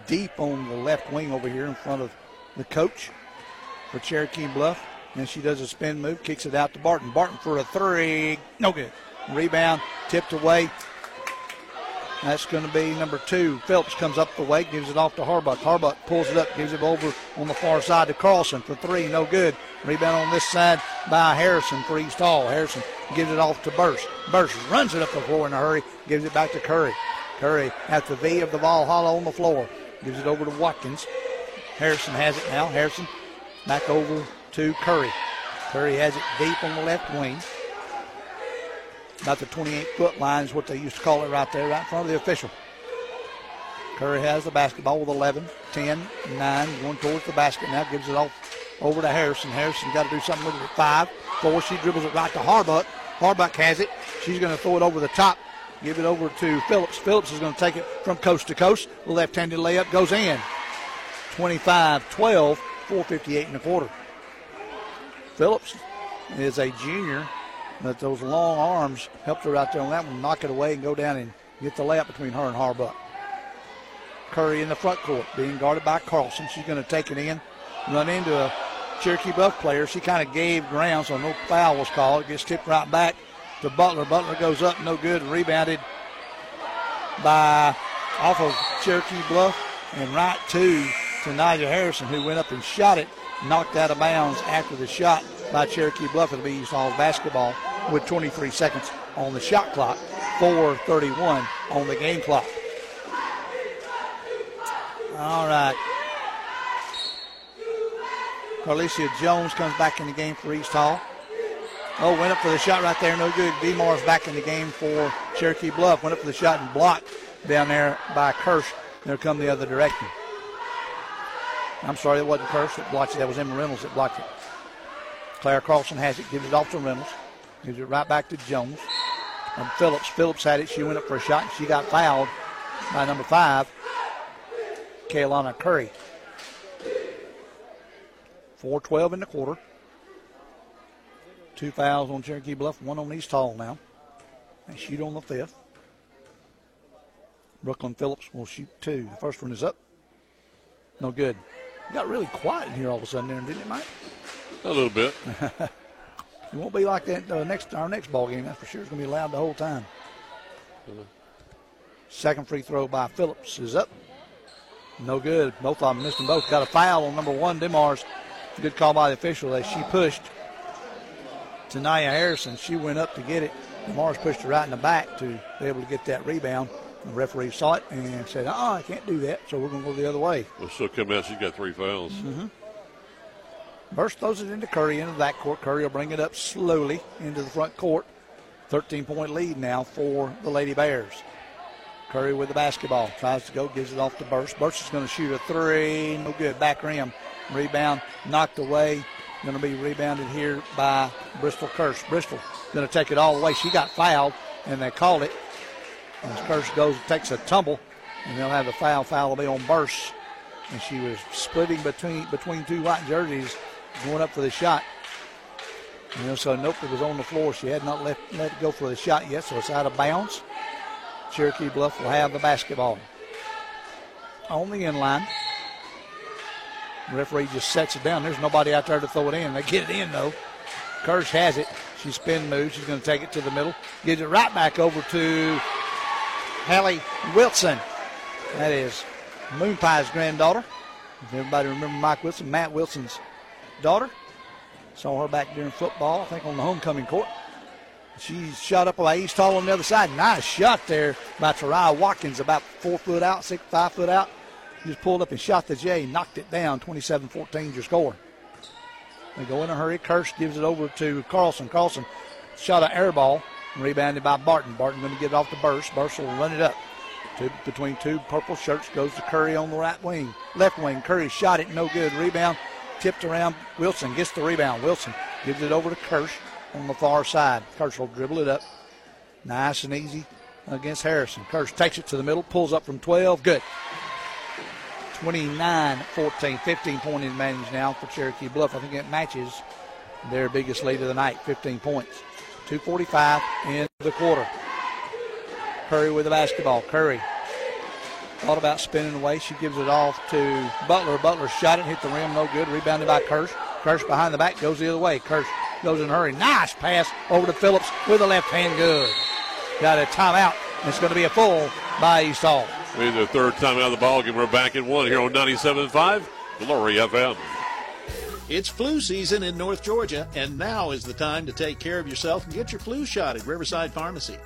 deep on the left wing over here in front of the coach for Cherokee Bluff. And she does a spin move, kicks it out to Barton. Barton for a three. No good. Rebound, tipped away. That's going to be number two. Phelps comes up the way, gives it off to Harbuck. Harbuck pulls it up, gives it over on the far side to Carlson for three. No good. Rebound on this side by Harrison for East Hall. Harrison gives it off to Burse. Burse runs it up the floor in a hurry, gives it back to Curry. Curry at the V of the Valhalla on the floor. Gives it over to Watkins. Harrison has it now. Harrison back over to Curry. Curry has it deep on the left wing. About the 28 foot line is what they used to call it right there, right in front of the official. Curry has the basketball with 11, 10, 9, going towards the basket now. Gives it off over to Harrison. Harrison got to do something with it at 5, 4. She dribbles it right to Harbuck. Harbuck has it. She's going to throw it over the top. Give it over to Phillips. Phillips is going to take it from coast to coast. Left handed layup goes in. 25 12, 458 in the quarter. Phillips is a junior, but those long arms helped her out there on that one, knock it away and go down and get the layup between her and Harbuck. Curry in the front court, being guarded by Carlson. She's going to take it in, run into a Cherokee Bluff player. She kind of gave ground, so no foul was called. It gets tipped right back to Butler. Butler goes up, no good, rebounded by off of Cherokee Bluff and right to to Naja Harrison, who went up and shot it, knocked out of bounds after the shot by Cherokee Bluff. It'll be East basketball with 23 seconds on the shot clock, 4:31 on the game clock. All right. Carlicia Jones comes back in the game for East Hall. Oh, went up for the shot right there, no good. DeMars back in the game for Cherokee Bluff. Went up for the shot and blocked down there by Kirsch. They'll come the other direction. I'm sorry, that wasn't Kirsch that blocked it. That was Emma Reynolds that blocked it. Claire Carlson has it, gives it off to Reynolds. Gives it right back to Jones. And Phillips. Phillips had it. She went up for a shot and she got fouled by number five, Kaylana Curry. 4-12 in the quarter. Two fouls on Cherokee Bluff, one on East Hall now. They shoot on the fifth. Brooklyn Phillips will shoot two. The first one is up. No good. It got really quiet in here all of a sudden, there, didn't it, Mike? A little bit. *laughs* it won't be like that uh, next our next ball game. That's for sure. It's going to be loud the whole time. Second free throw by Phillips is up. No good. Both of them missed them both. Got a foul on number one, DeMars. Good call by the official as she pushed Tanaya Harrison. She went up to get it. DeMars pushed her right in the back to be able to get that rebound. The referee saw it and said, "Oh, I can't do that." So we're going to go the other way. Well, she'll come out. She's got three fouls. Mm-hmm. Burse throws it into Curry into that court. Curry will bring it up slowly into the front court. 13 point lead now for the Lady Bears. Curry with the basketball. Tries to go, gives it off to Burse. Burse is going to shoot a three. No good. Back rim. Rebound knocked away. Going to be rebounded here by Bristol Kirsch. Bristol going to take it all the way. She got fouled, and they called it. As Kirsch goes and takes a tumble, and they'll have the foul. Foul will be on Burse. And she was splitting between between two white jerseys, going up for the shot. You know, so nope, it was on the floor. She had not let, let it go for the shot yet, so it's out of bounds. Cherokee Bluff will have the basketball. On the end line. referee just sets it down. There's nobody out there to throw it in. They get it in, though. Kirsch has it. She spin moves. She's going to take it to the middle. Gives it right back over to Hallie Wilson. That is Moon Pie's granddaughter. If everybody remember Mike Wilson, Matt Wilson's daughter. Saw her back during football, I think on the homecoming court. She shot up by East Hall on the other side. Nice shot there by Tariah Watkins, about four foot out, six, five foot out. Just pulled up and shot the J, knocked it down. 27 14 your score. They go in a hurry. Kirsch gives it over to Carlson. Carlson shot an air ball, rebounded by Barton. Barton going to get it off the Burse. Burse will run it up. Two, between two purple shirts goes to Curry on the right wing. Left wing. Curry shot it, no good. Rebound tipped around. Wilson gets the rebound. Wilson gives it over to Kirsch on the far side. Kirsch will dribble it up. Nice and easy against Harrison. Kirsch takes it to the middle, pulls up from 12. Good. 29 14, 15 point advantage now for Cherokee Bluff. I think it matches their biggest lead of the night, 15 points. 2.45 in the quarter. Curry with the basketball. Curry thought about spinning away. She gives it off to Butler. Butler shot it, hit the rim, no good. Rebounded by Kirsch. Kirsch behind the back goes the other way. Kirsch goes in a hurry. Nice pass over to Phillips with a left hand good. Got a timeout. It's going to be a full by East Hall. Maybe the third time out of the ball game. We're back in one here on 97.5 Glory FM. It's flu season in North Georgia, and now is the time to take care of yourself and get your flu shot at Riverside Pharmacy.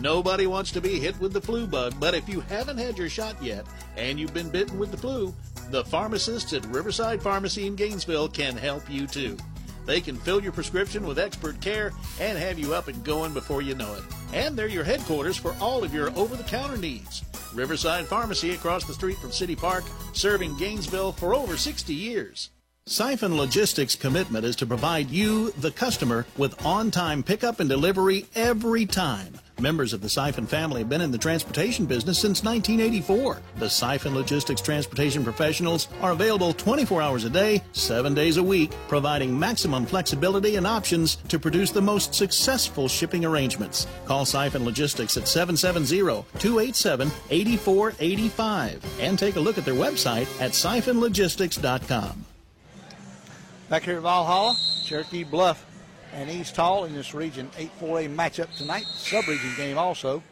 Nobody wants to be hit with the flu bug, but if you haven't had your shot yet and you've been bitten with the flu, the pharmacists at Riverside Pharmacy in Gainesville can help you too. They can fill your prescription with expert care and have you up and going before you know it. And they're your headquarters for all of your over the counter needs. Riverside Pharmacy across the street from City Park, serving Gainesville for over 60 years. Syfan Logistics' commitment is to provide you, the customer, with on time pickup and delivery every time. Members of the Syfan family have been in the transportation business since 1984. The Syfan Logistics transportation professionals are available 24 hours a day, 7 days a week, providing maximum flexibility and options to produce the most successful shipping arrangements. Call Syfan Logistics at 770-287-8485 and take a look at their website at syfanlogistics.com. Back here at Valhalla, Cherokee Bluff and East Hall in this region 8-4A matchup tonight. Sub-region game also.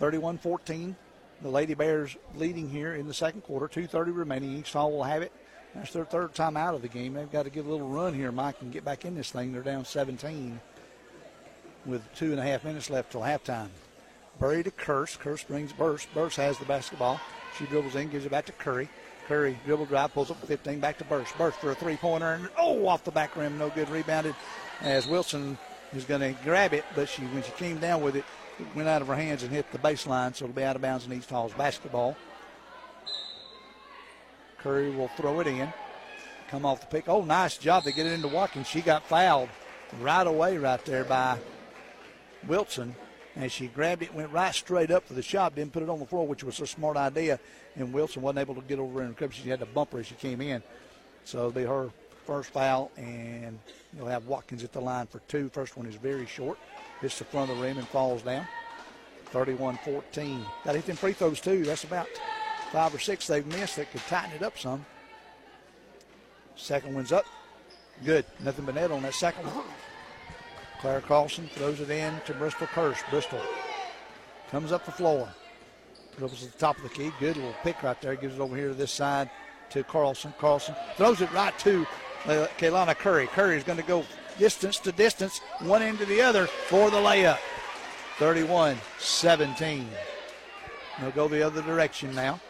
31-14. The Lady Bears leading here in the second quarter. 2.30 remaining. East Hall will have it. That's their third time out of the game. They've got to give a little run here, Mike, and get back in this thing. They're down 17 with two and a half minutes left till halftime. Bury to Curse. Curse brings Burse. Burse has the basketball. She dribbles in, gives it back to Curry. Curry dribble drive, pulls up 15, back to Burse. Burse for a three pointer, and oh, off the back rim, no good. Rebounded as Wilson was going to grab it, but she when she came down with it, it went out of her hands and hit the baseline, so it'll be out of bounds in East Hall's basketball. Curry will throw it in. Come off the pick. Oh, nice job. They get it into Watkins. She got fouled right away right there by Wilson. And she grabbed it, went right straight up for the shot, didn't put it on the floor, which was a smart idea. And Wilson wasn't able to get over in the. She had to bump her as she came in. So it'll be her first foul, and you'll have Watkins at the line for two. First one is very short. Hits the front of the rim and falls down. 31 14. Got hit them free throws, too. That's about five or six they've missed that could tighten it up some. Second one's up. Good. Nothing but net on that second one. Claire Carlson throws it in to Bristol Kirsch. Bristol comes up the floor. Dribbles at the top of the key. Good little pick right there. Gives it over here to this side to Carlson. Carlson throws it right to uh, Kaylana Curry. Curry is going to go distance to distance, one end to the other for the layup. 31 17. They'll go the other direction now.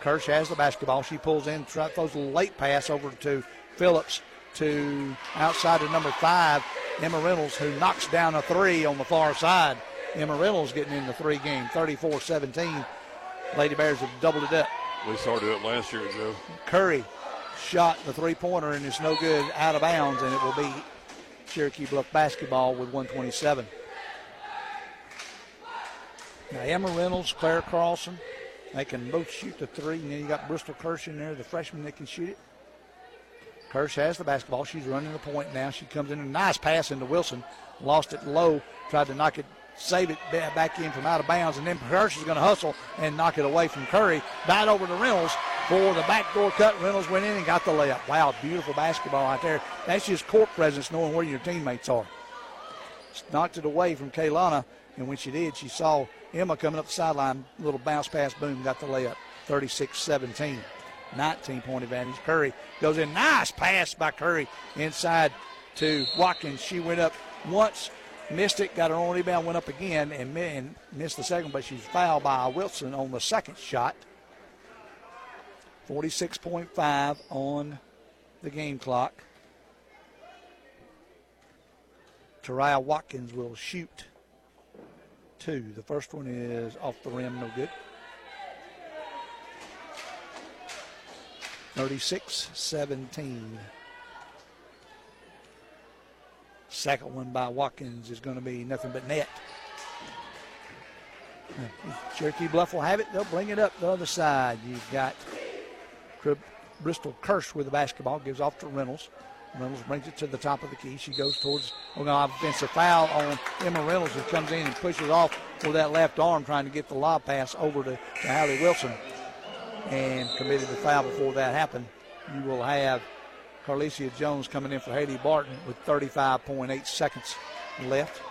Kirsch has the basketball. She pulls in, throws a late pass over to Phillips to outside of number five, Emma Reynolds, who knocks down a three on the far side. Emma Reynolds getting in the three game, 34 17. Lady Bears have doubled it up. We started it last year, Joe. Curry shot the three pointer and it's no good out of bounds, and it will be Cherokee Bluff basketball with 127. Now, Emma Reynolds, Claire Carlson, they can both shoot the three. And then you got Bristol Kirsch in there, the freshman that can shoot it. Kirsch has the basketball. She's running the point now. She comes in a nice pass into Wilson. Lost it low. Tried to knock it, save it back in from out of bounds. And then Kirsch is going to hustle and knock it away from Curry. Back over to Reynolds for the backdoor cut. Reynolds went in and got the layup. Wow, beautiful basketball out there. That's just court presence, knowing where your teammates are. Knocked it away from Kaylana. And when she did, she saw Emma coming up the sideline, little bounce pass, boom, got the layup. 36 17. 19 point advantage. Curry goes in. Nice pass by Curry inside to Watkins. She went up once, missed it, got her own rebound, went up again, and missed the second, but she's fouled by Wilson on the second shot. 46.5 on the game clock. Tariah Watkins will shoot two. The first one is off the rim, no good. 36 17. Second one by Watkins is going to be nothing but net. Cherokee Bluff will have it. They'll bring it up the other side. You've got Bristol Kirsch with the basketball, gives off to Reynolds. Reynolds brings it to the top of the key. She goes towards, we're to offensive foul on Emma Reynolds, who comes in and pushes off with that left arm, trying to get the lob pass over to, to Hallie Wilson. And committed the foul before that happened. You will have Carlicia Jones coming in for Haley Barton with 35.8 seconds left.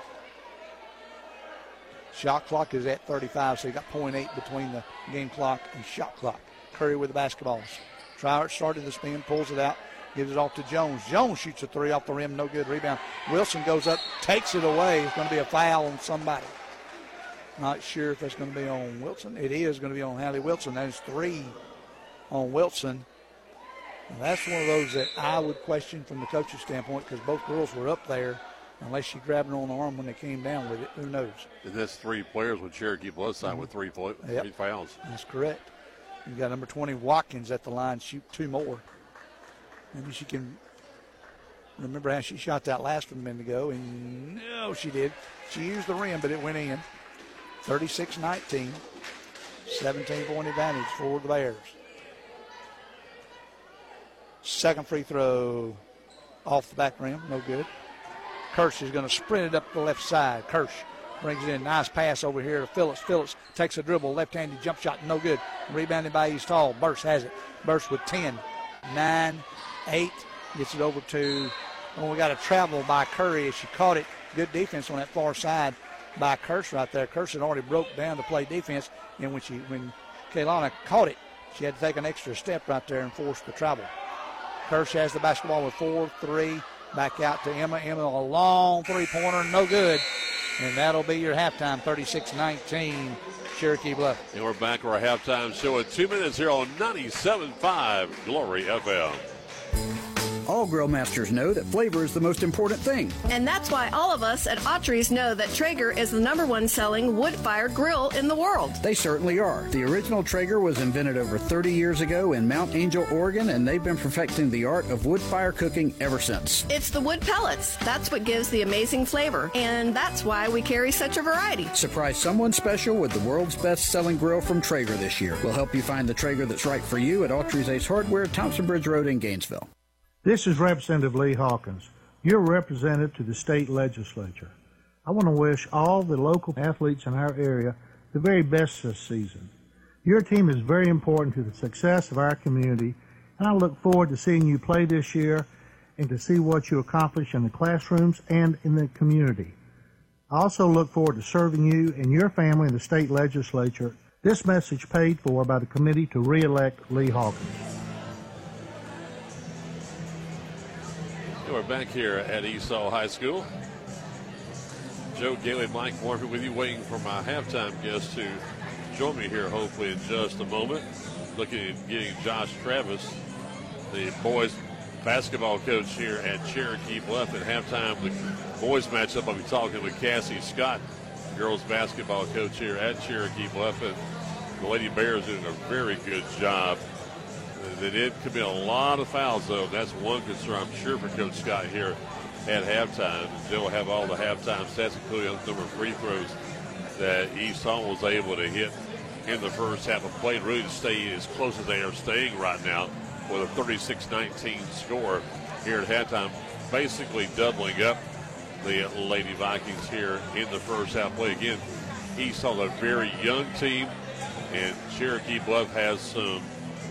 Shot clock is at 35, so you got 0.8 between the game clock and shot clock. Curry with the basketballs. Trout started the spin, pulls it out, gives it off to Jones. Jones shoots a three off the rim, no good rebound. Wilson goes up, takes it away. It's going to be a foul on somebody. Not sure if that's going to be on Wilson. It is going to be on Hallie Wilson. That is three on Wilson. And that's one of those that I would question from the coach's standpoint because both girls were up there. Unless she grabbed her on the arm when they came down with it, who knows? And that's three players with Cherokee Blood sign mm-hmm. with three, fo- yep. three fouls. That's correct. You got number 20 Watkins at the line, shoot two more. Maybe she can remember how she shot that last one a minute ago, and no, she did. She used the rim, but it went in. 36 19. 17 point advantage for the Bears. Second free throw off the back rim, no good. Kirsch is going to sprint it up the left side. Kirsch brings it in. Nice pass over here to Phillips. Phillips takes a dribble, left handed jump shot, no good. Rebounded by East Hall. Burse has it. Burse with 10, 9, 8. Gets it over to, oh, we got a travel by Curry as she caught it. Good defense on that far side by Kirsch right there. Kirsch had already broke down to play defense, and when she when Kaylana caught it, she had to take an extra step right there and force the travel. Kirsch has the basketball with four, three, back out to Emma. Emma a long three-pointer, no good. And that'll be your halftime, 36-19, Cherokee Bluff. And we're back for our halftime show in two minutes here on 97.5 Glory FM. All grill masters know that flavor is the most important thing. And that's why all of us at Autry's know that Traeger is the number one selling wood fired grill in the world. They certainly are. The original Traeger was invented over 30 years ago in Mount Angel, Oregon, and they've been perfecting the art of wood fire cooking ever since. It's the wood pellets. That's what gives the amazing flavor. And that's why we carry such a variety. Surprise someone special with the world's best selling grill from Traeger this year. We'll help you find the Traeger that's right for you at Autry's Ace Hardware, Thompson Bridge Road in Gainesville. This is Representative Lee Hawkins, your representative to the state legislature. I want to wish all the local athletes in our area the very best this season. Your team is very important to the success of our community, and I look forward to seeing you play this year and to see what you accomplish in the classrooms and in the community. I also look forward to serving you and your family in the state legislature. This message paid for by the committee to re-elect Lee Hawkins. Back here at East Hall High School. Joe Gailey, Mike Warford with you, waiting for my halftime guest to join me here, hopefully, in just a moment. Looking at getting Josh Travis, the boys basketball coach here at Cherokee Bluff at halftime. The boys matchup, I'll be talking with Cassie Scott, girls basketball coach here at Cherokee Bluff. And the Lady Bears doing a very good job. They did commit a lot of fouls, though. That's one concern, I'm sure, for Coach Scott here at halftime. They'll have all the halftime stats, including the number of free throws that East was able to hit in the first half of play, really to stay as close as they are staying right now with a 36-19 score here at halftime, basically doubling up the Lady Vikings here in the first half play. Again, East a very young team, and Cherokee Bluff has some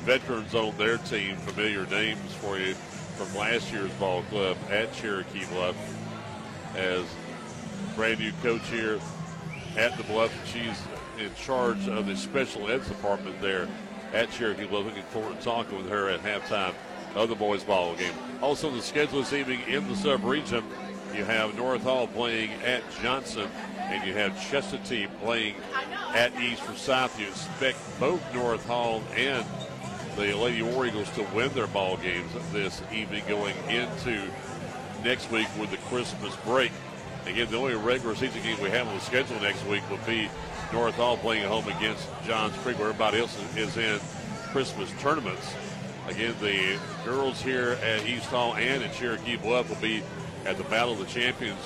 veterans on their team, familiar names for you from last year's ball club at Cherokee Bluff as brand new coach here at the Bluff. She's in charge of the special ed department there at Cherokee Bluff. Looking forward to talking with her at halftime of the boys ball game. Also, the schedule this evening in the sub-region, you have North Hall playing at Johnson, and you have Chestatee playing at East Forsyth. You expect both North Hall and the Lady War Eagles to win their ball games this evening going into next week with the Christmas break. Again, the only regular season game we have on the schedule next week will be North Hall playing at home against Johns Creek, where everybody else is in Christmas tournaments. Again, the girls here at East Hall and at Cherokee Bluff will be at the Battle of the Champions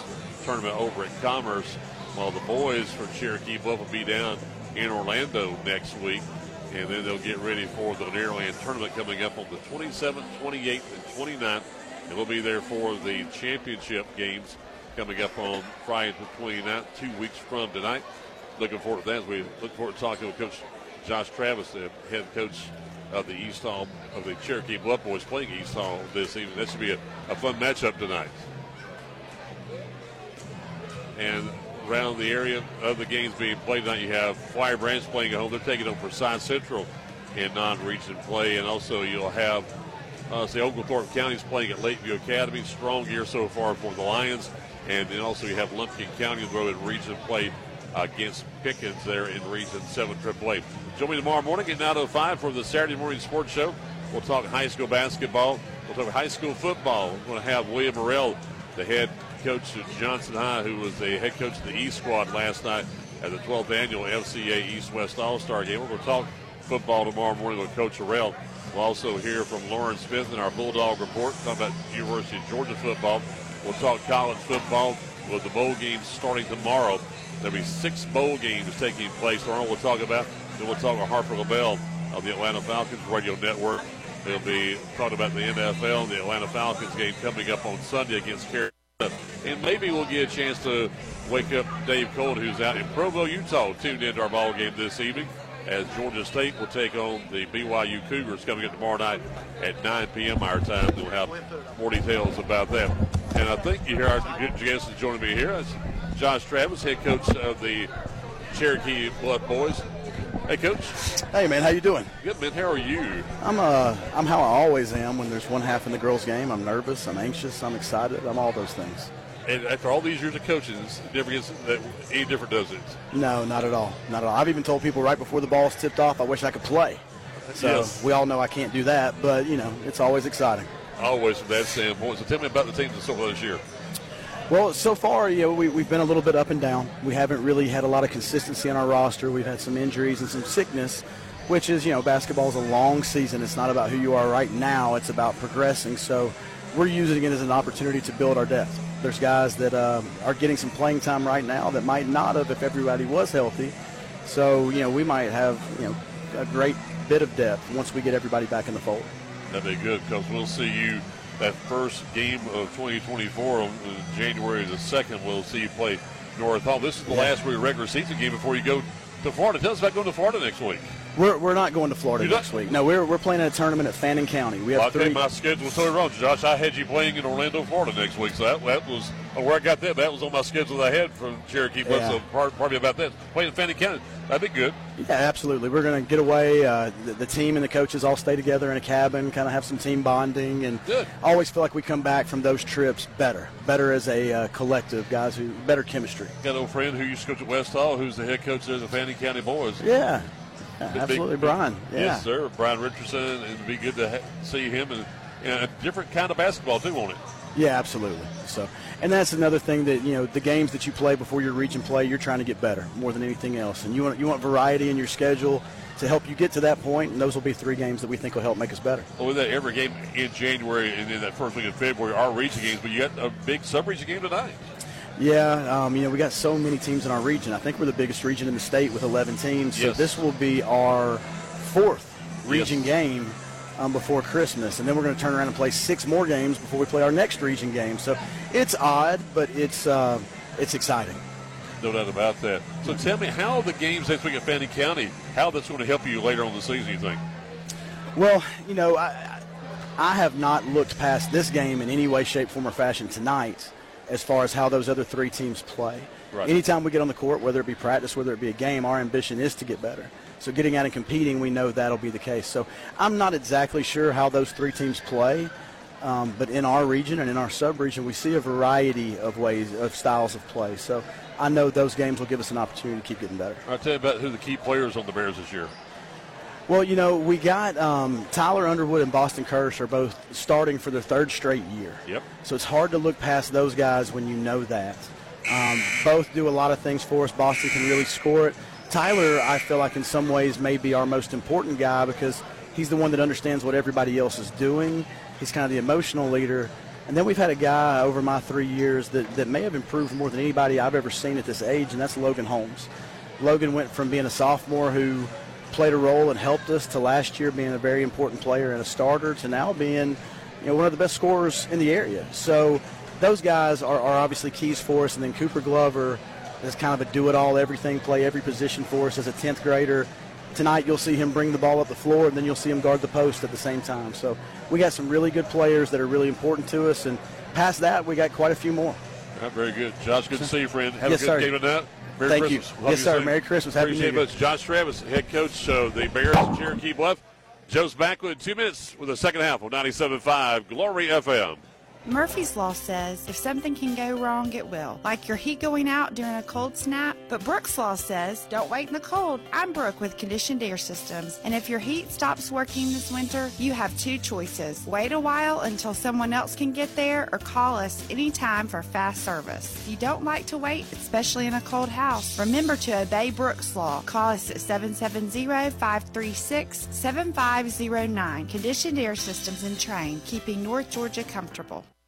tournament over at Commerce, while the boys from Cherokee Bluff will be down in Orlando next week. And then they'll get ready for the Dairyland tournament coming up on the 27th, 28th, and 29th. And we'll be there for the championship games coming up on Friday the 29th, two weeks from tonight. Looking forward to that we look forward to talking with Coach Josh Travis, the head coach of the East Hall, of the Cherokee Bluff Boys playing East Hall this evening. That should be a, a fun matchup tonight. And around the area of the games being played tonight, you have Flowery Branch playing at home. They're taking over Forsyth Central in non-region play, and also you'll have uh, say Oglethorpe County is playing at Lakeview Academy. Strong year so far for the Lions, and then also you have Lumpkin County will in region play against Pickens there in Region 7 AAA. Join me tomorrow morning at 9.05 for the Saturday Morning Sports Show. We'll talk high school basketball. We'll talk high school football. We're going to have William Morrell, the head coach of Johnson High, who was the head coach of the East squad last night at the 12th annual FCA East-West All-Star Game. We're going to talk football tomorrow morning with Coach Morrell. We'll also hear from Lauren Smith in our Bulldog Report, talking about University of Georgia football. We'll talk college football with the bowl games starting tomorrow. There'll be six bowl games taking place tomorrow. We'll talk about. Then we'll talk to Harper LaBelle of the Atlanta Falcons Radio Network. They'll be talking about the NFL and the Atlanta Falcons game coming up on Sunday against. And maybe we'll get a chance to wake up Dave Cole, who's out in Provo, Utah, tuned into our ball game this evening as Georgia State will take on the BYU Cougars coming up tomorrow night at 9 p.m. our time. We'll have more details about that. And I think you hear our good guest is joining me here. That's Josh Travis, head coach of the Cherokee Bluff Boys. Hey, coach. Hey, man. How you doing? Good, man. How are you? I'm uh, I'm how I always am when there's one half in the girls' game. I'm nervous. I'm anxious. I'm excited. I'm all those things. And after all these years of coaching, it never gets that any different, does it? No, not at all. Not at all. I've even told people right before the ball's tipped off, I wish I could play. So Yes. we all know I can't do that, but you know, it's always exciting. Always from that standpoint. So tell me about the teams so far this year. Well, so far, you know, we, we've been a little bit up and down. We haven't really had a lot of consistency on our roster. We've had some injuries and some sickness, which is, you know, basketball is a long season. It's not about who you are right now. It's about progressing. So we're using it as an opportunity to build our depth. There's guys that um, are getting some playing time right now that might not have if everybody was healthy. So, you know, we might have, you know, a great bit of depth once we get everybody back in the fold. That'd be good because we'll see you that first game of 2024 on uh, January the 2nd. We'll see you play North Hall. This is the Yeah. last regular season game before you go to Florida. Tell us about going to Florida next week. We're, we're not going to Florida next week. No, we're, we're playing a tournament at Fannin County. We have Well, I three. think my schedule was totally wrong, Josh. I had you playing in Orlando, Florida next week, so that, that was where I got that. That was on my schedule that I had from Cherokee. Yeah. so part, part of me about that playing in Fannin County, that'd be good. Yeah, absolutely. We're going to get away. Uh, the, the team and the coaches all stay together in a cabin, kind of have some team bonding, and Good. I always feel like we come back from those trips better, better as a uh, collective, guys who better chemistry. Got an old friend who used to coach at West Hall, who's the head coach there at the Fannin County Boys. Yeah, absolutely, big- Brian. Yeah. Yes, sir. Brian Richardson. and It'd be good to ha- see him and, and a different kind of basketball too, won't it? Yeah, absolutely. So, and that's another thing that you know the games that you play before your region play, you're trying to get better more than anything else, and you want you want variety in your schedule to help you get to that point, and those will be three games that we think will help make us better. Well, with that every game in January and then that first week of February are region games, but you got a big sub-region game tonight. Yeah, um, you know we got so many teams in our region. I think we're the biggest region in the state with 11 teams. So this will be our fourth region game um, before Christmas, and then we're going to turn around and play six more games before we play our next region game. So it's odd, but it's uh, it's exciting. No doubt about that. So tell me how the games next week at Fannin County, how that's going to help you later on the season, you think? Well, you know, I, I have not looked past this game in any way, shape, form, or fashion tonight as far as how those other three teams play. Right. Anytime we get on the court, whether it be practice, whether it be a game, our ambition is to get better. So getting out and competing, we know that'll be the case. So I'm not exactly sure how those three teams play. Um, but in our region and in our sub-region, we see a variety of ways of styles of play. So I know those games will give us an opportunity to keep getting better. I'll tell you about who the key players on the Bears this year. Well, you know, we got um, Tyler Underwood and Boston Kirsch are both starting for their third straight year. Yep. So it's hard to look past those guys when you know that. Um, both do a lot of things for us. Boston can really score it. Tyler, I feel like in some ways may be our most important guy because he's the one that understands what everybody else is doing. He's kind of the emotional leader. And then we've had a guy over my three years that, that may have improved more than anybody I've ever seen at this age, and that's Logan Holmes. Logan went from being a sophomore who played a role and helped us to last year being a very important player and a starter to now being you know, one of the best scorers in the area. So those guys are, are obviously keys for us. And then Cooper Glover is kind of a do-it-all, everything, play every position for us as a 10th grader. Tonight you'll see him bring the ball up the floor, and then you'll see him guard the post at the same time. So we got some really good players that are really important to us. And past that, we got quite a few more. Right, very good. Josh, good to see you, friend. Have Yes, a good sir. game tonight. Merry Thank you. Love Yes, sir. soon. Merry Christmas. Happy New Appreciate it Year. Josh Travis, head coach of the Bears Cherokee Bluff. Joe's back with two minutes with the second half of 97.5 Glory FM. Murphy's Law says if something can go wrong, it will. Like your heat going out during a cold snap. But Brooks Law says don't wait in the cold. I'm Brooke with Conditioned Air Systems. And if your heat stops working this winter, you have two choices. Wait a while until someone else can get there or call us anytime for fast service. If you don't like to wait, especially in a cold house, remember to obey Brooks Law. Call us at 770-536-7509. Conditioned Air Systems and Trane, keeping North Georgia comfortable.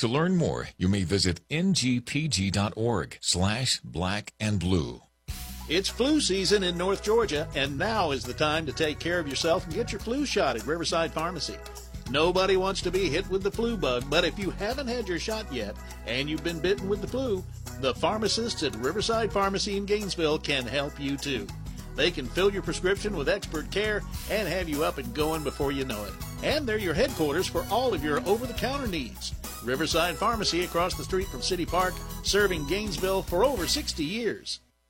To learn more, you may visit ngpg.org slash black and blue. It's flu season in North Georgia, and now is the time to take care of yourself and get your flu shot at Riverside Pharmacy. Nobody wants to be hit with the flu bug, but if you haven't had your shot yet and you've been bitten with the flu, the pharmacists at Riverside Pharmacy in Gainesville can help you too. They can fill your prescription with expert care and have you up and going before you know it. And they're your headquarters for all of your over the counter needs. Riverside Pharmacy across the street from City Park, serving Gainesville for over 60 years.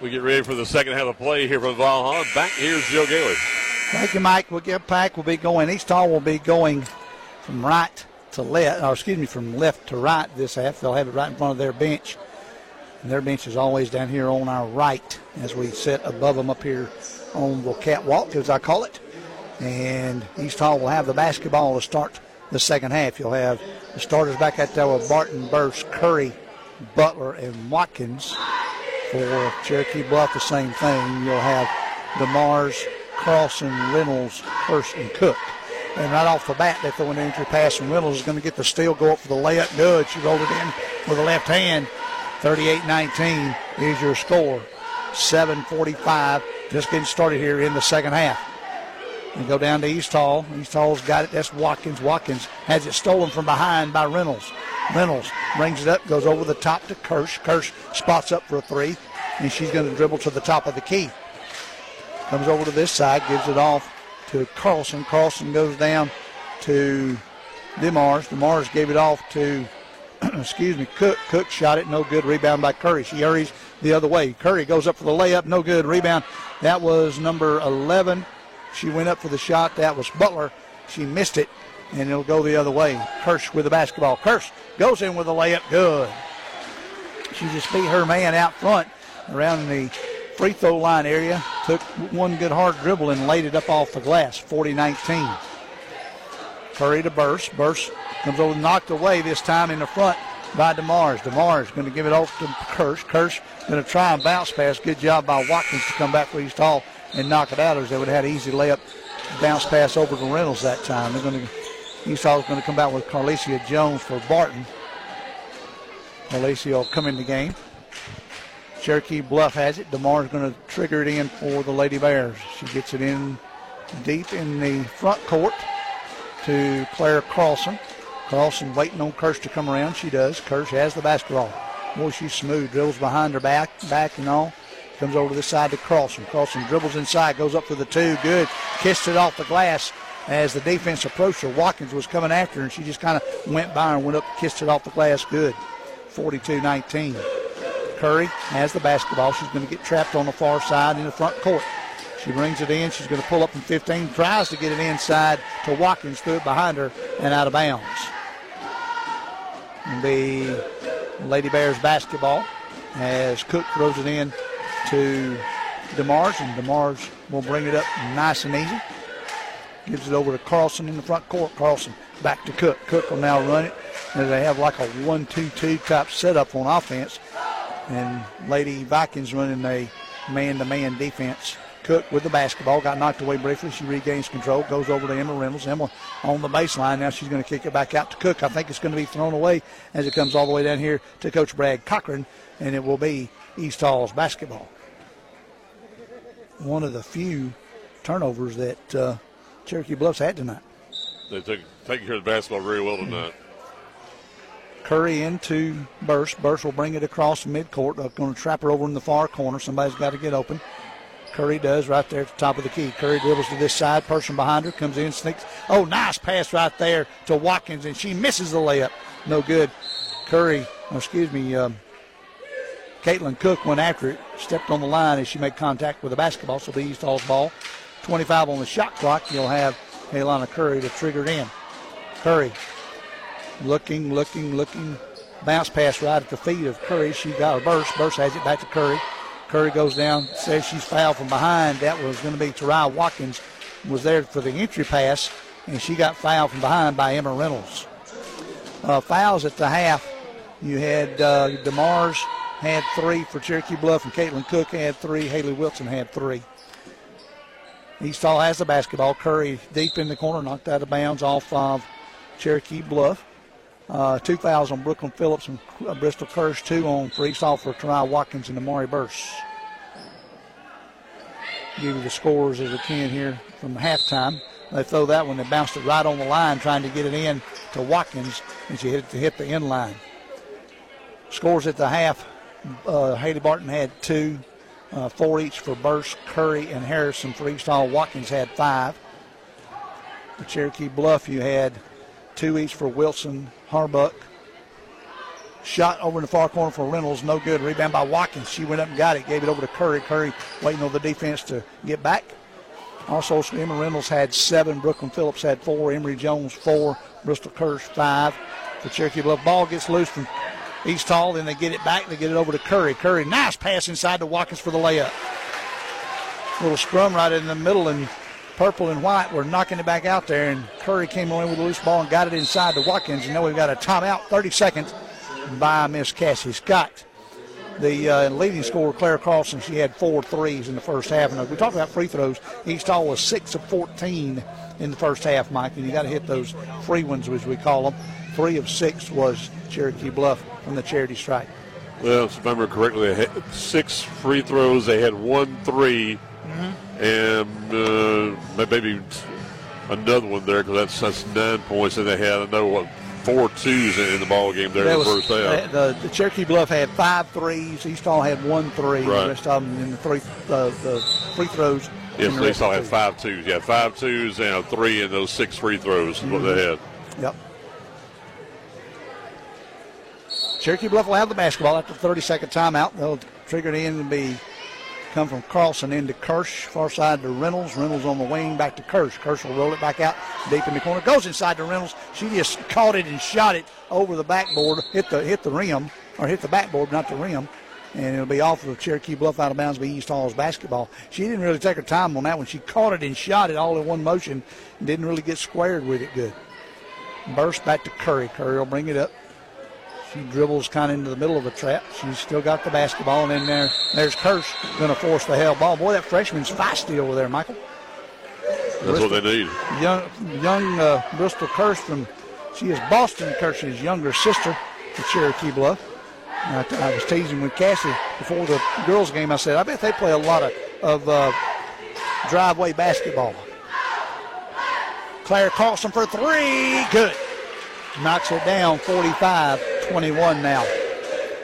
We get ready for the second half of play here from Valhalla. Back here's Joe Gailey. Thank you, Mike. We'll get back. We'll be going. East Hall will be going from right to left, or excuse me, from left to right this half. They'll have it right in front of their bench. And their bench is always down here on our right as we sit above them up here on the catwalk, as I call it. And East Hall will have the basketball to start the second half. You'll have the starters back out there with Barton, Burse, Curry, Butler, and Watkins. For Cherokee Bluff, the same thing. You'll have DeMars, Carlson, Reynolds, Hurst, and Cook. And right off the bat, they throw an entry pass, and Reynolds is going to get the steal, go up for the layup. Good. She rolled it in with the left hand. 38-19 is your score. 7:45, just getting started here in the second half. We go down to East Hall. East Hall's got it. That's Watkins. Watkins has it stolen from behind by Reynolds. Reynolds brings it up, goes over the top to Kirsch. Kirsch spots up for a three, and she's going to dribble to the top of the key. Comes over to this side, gives it off to Carlson. Carlson goes down to DeMars. DeMars gave it off to, *clears throat* excuse me, Cook. Cook shot it, no good. Rebound by Curry. She hurries the other way. Curry goes up for the layup, no good. Rebound. That was number 11. She went up for the shot. That was Butler. She missed it, and it'll go the other way. Kirsch with the basketball. Kirsch goes in with a layup. Good. She just beat her man out front around the free throw line area. Took one good hard dribble and laid it up off the glass. 40 19. Curry to Burse. Burse comes over knocked away this time in the front by DeMars. DeMars going to give it off to Kirsch. Kirsch going to try and bounce pass. Good job by Watkins to come back for East Hall and knock it out, or they would have had an easy layup bounce pass over to Reynolds that time. They're going to Hall's going to come out with Carlicia Jones for Barton. Carlicia will come in the game. Cherokee Bluff has it. DeMar's going to trigger it in for the Lady Bears. She gets it in deep in the front court to Claire Carlson. Carlson waiting on Kirsch to come around. She does. Kirsch has the basketball. Boy, she's smooth. Dribbles behind her back, back and all. Comes over to the side to Carlson. Carlson dribbles inside, goes up for the two. Good. Kissed it off the glass as the defense approached her. Watkins was coming after her, and she just kind of went by and went up, kissed it off the glass. Good. 42 19. Curry has the basketball. She's going to get trapped on the far side in the front court. She brings it in. She's going to pull up from 15, tries to get it inside to Watkins, threw it behind her and out of bounds. The Lady Bears basketball as Cook throws it in to DeMars, and DeMars will bring it up nice and easy. Gives it over to Carlson in the front court. Carlson back to Cook. Cook will now run it. And they have like a 1 2 2 type setup on offense. And Lady Vikings running a man to man defense. Cook with the basketball got knocked away briefly. She regains control, goes over to Emma Reynolds. Emma on the baseline. Now she's going to kick it back out to Cook. I think it's going to be thrown away as it comes all the way down here to Coach Brad Cochran, and it will be East Hall's basketball. One of the few turnovers that uh, Cherokee Bluffs had tonight. They took taking care of the basketball very well tonight. Curry into Burse. Burse will bring it across midcourt. They're going to trap her over in the far corner. Somebody's got to get open. Curry does right there at the top of the key. Curry dribbles to this side. Person behind her comes in, sneaks. Oh, nice pass right there to Watkins, and she misses the layup. No good. Curry, oh, excuse me, um, Caitlin Cook went after it, stepped on the line as she made contact with the basketball, so the East Hall's ball. 25 on the shot clock. You'll have Kaylana Curry to trigger it in. Curry looking, looking, looking. Bounce pass right at the feet of Curry. She got a burst. Burse has it back to Curry. Curry goes down, says she's fouled from behind. That was going to be Tarai Watkins was there for the entry pass, and she got fouled from behind by Emma Reynolds. Uh, fouls at the half. You had uh, DeMars had three for Cherokee Bluff, and Caitlin Cook had three. Haley Wilson had three. East Hall has the basketball. Curry deep in the corner, knocked out of bounds off of Cherokee Bluff. Uh, two fouls on Brooklyn Phillips and uh, Bristol Kirsch, two on for for Tarai Watkins and Amari Burse. Give you the scores as we can here from halftime. They throw that one, they bounced it right on the line trying to get it in to Watkins, and she hit it to hit the end line. Scores at the half uh, Haley Barton had two, uh, four each for Burse, Curry, and Harrison for Hall. Watkins had five. For Cherokee Bluff, you had two each for Wilson, Harbuck. Shot over in the far corner for Reynolds, no good. Rebound by Watkins. She went up and got it, gave it over to Curry. Curry waiting on the defense to get back. Also, Emma Reynolds had seven. Brooklyn Phillips had four. Emory Jones four. Bristol Kirsch five. The Cherokee Bluff ball gets loose from East Hall. Then they get it back. They get it over to Curry. Curry, nice pass inside to Watkins for the layup. Little scrum right in the middle, and purple and white were knocking it back out there. And Curry came away with a loose ball and got it inside to Watkins. And now we've got a timeout, 30 seconds by Miss Cassie Scott the uh, leading scorer, Claire Carlson, she had four threes in the first half. And we talked about free throws. East Hall was six of 14 in the first half, Mike, and you got to hit those free ones, as we call them. Three of six was Cherokee Bluff from the charity stripe. Well, if I remember correctly, they had six free throws. They had one 3 mm-hmm. And uh, maybe another one there because that's that's nine points. And they had another one four twos in the ball game there that in the was, first half. The, the, Cherokee Bluff had five threes. East Hall had one three. Right. The rest of them in the three uh, the free throws. Yes, the East Hall had five twos. Yeah, five twos and a three in those six free throws mm-hmm. what they mm-hmm. had. Yep. Cherokee Bluff will have the basketball after the 30 second timeout. They'll trigger it in and be come from Carlson into Kirsch, far side to Reynolds. Reynolds on the wing, back to Kirsch. Kirsch will roll it back out deep in the corner. Goes inside to Reynolds. She just *laughs* caught it and shot it over the backboard, hit the hit the rim, or hit the backboard, not the rim. And it'll be off of Cherokee Bluff out of bounds by East Hall's basketball. She didn't really take her time on that one. She caught it and shot it all in one motion didn't really get squared with it good. Burse back to Curry. Curry will bring it up. She dribbles kind of into the middle of a trap. She's still got the basketball, and then there, there's Kirsch going to force the hell ball. Boy, that freshman's feisty over there, Michael. That's Bristol, what they need. Young, young uh, Bristol Kirsch from, she is Boston Kirsch's younger sister to Cherokee Bluff. I, I, was teasing with Cassie before the girls' game. I said, I bet they play a lot of, of uh, driveway basketball. Claire Carlson for three. Good. Knocks it down 45 21 now.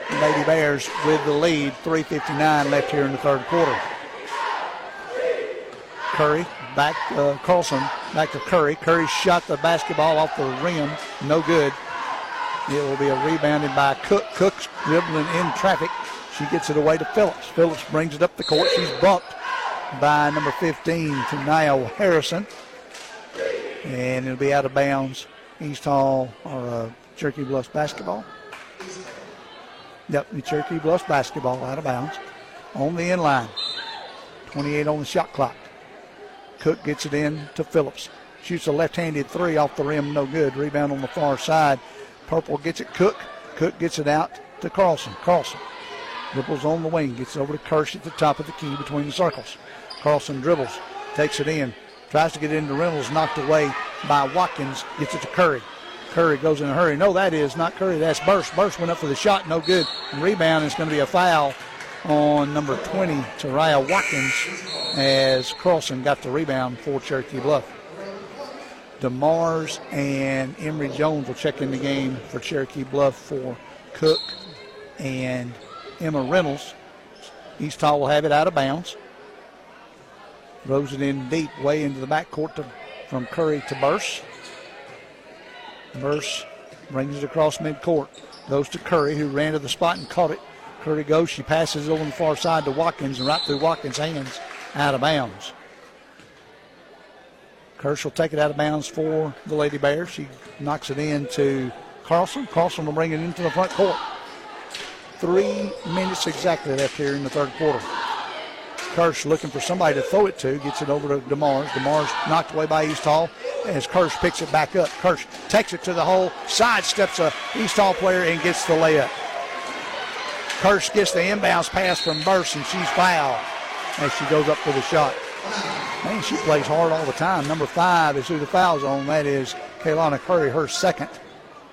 The Lady Bears with the lead. 3.59 left here in the third quarter. Curry back, uh, Carlson back to Curry. Curry shot the basketball off the rim. No good. It will be a rebounded by Cook. Cook's dribbling in traffic. She gets it away to Phillips. Phillips brings it up the court. She's bumped by number 15, to Niall Harrison. And it'll be out of bounds. East Hall or uh, Cherokee Bluffs basketball. Yep, the Cherokee Bluffs basketball out of bounds on the end line. 28 on the shot clock. Cook gets it in to Phillips. Shoots a left-handed three off the rim, no good. Rebound on the far side. Purple gets it. Cook. Cook gets it out to Carlson. Carlson dribbles on the wing, gets over to Kirsch at the top of the key between the circles. Carlson dribbles, takes it in, tries to get into Reynolds, knocked away by Watkins, gets it to Curry. Curry goes in a hurry. No, that is not Curry. That's Burse. Burse went up for the shot. No good. rebound is going to be a foul on number 20, Taraya Watkins, as Carlson got the rebound for Cherokee Bluff. DeMars and Emory Jones will check in the game for Cherokee Bluff for Cook and Emma Reynolds. East Hall will have it out of bounds. Throws it in deep, way into the backcourt from Curry to Burse. Burse brings it across midcourt. Goes to Curry, who ran to the spot and caught it. Curry goes. She passes over the far side to Watkins and right through Watkins' hands out of bounds. Kirsch will take it out of bounds for the Lady Bears. She knocks it in to Carlson. Carlson will bring it into the front court. Three minutes exactly left here in the third quarter. Kirsch looking for somebody to throw it to. Gets it over to DeMars. DeMars knocked away by East Hall as Kirsch picks it back up. Kirsch takes it to the hole, sidesteps a East Hall player and gets the layup. Kirsch gets the inbounds pass from Burse and she's fouled as she goes up for the shot. Man, she plays hard all the time. Number five is who the foul's on. That is Kaylana Curry, her second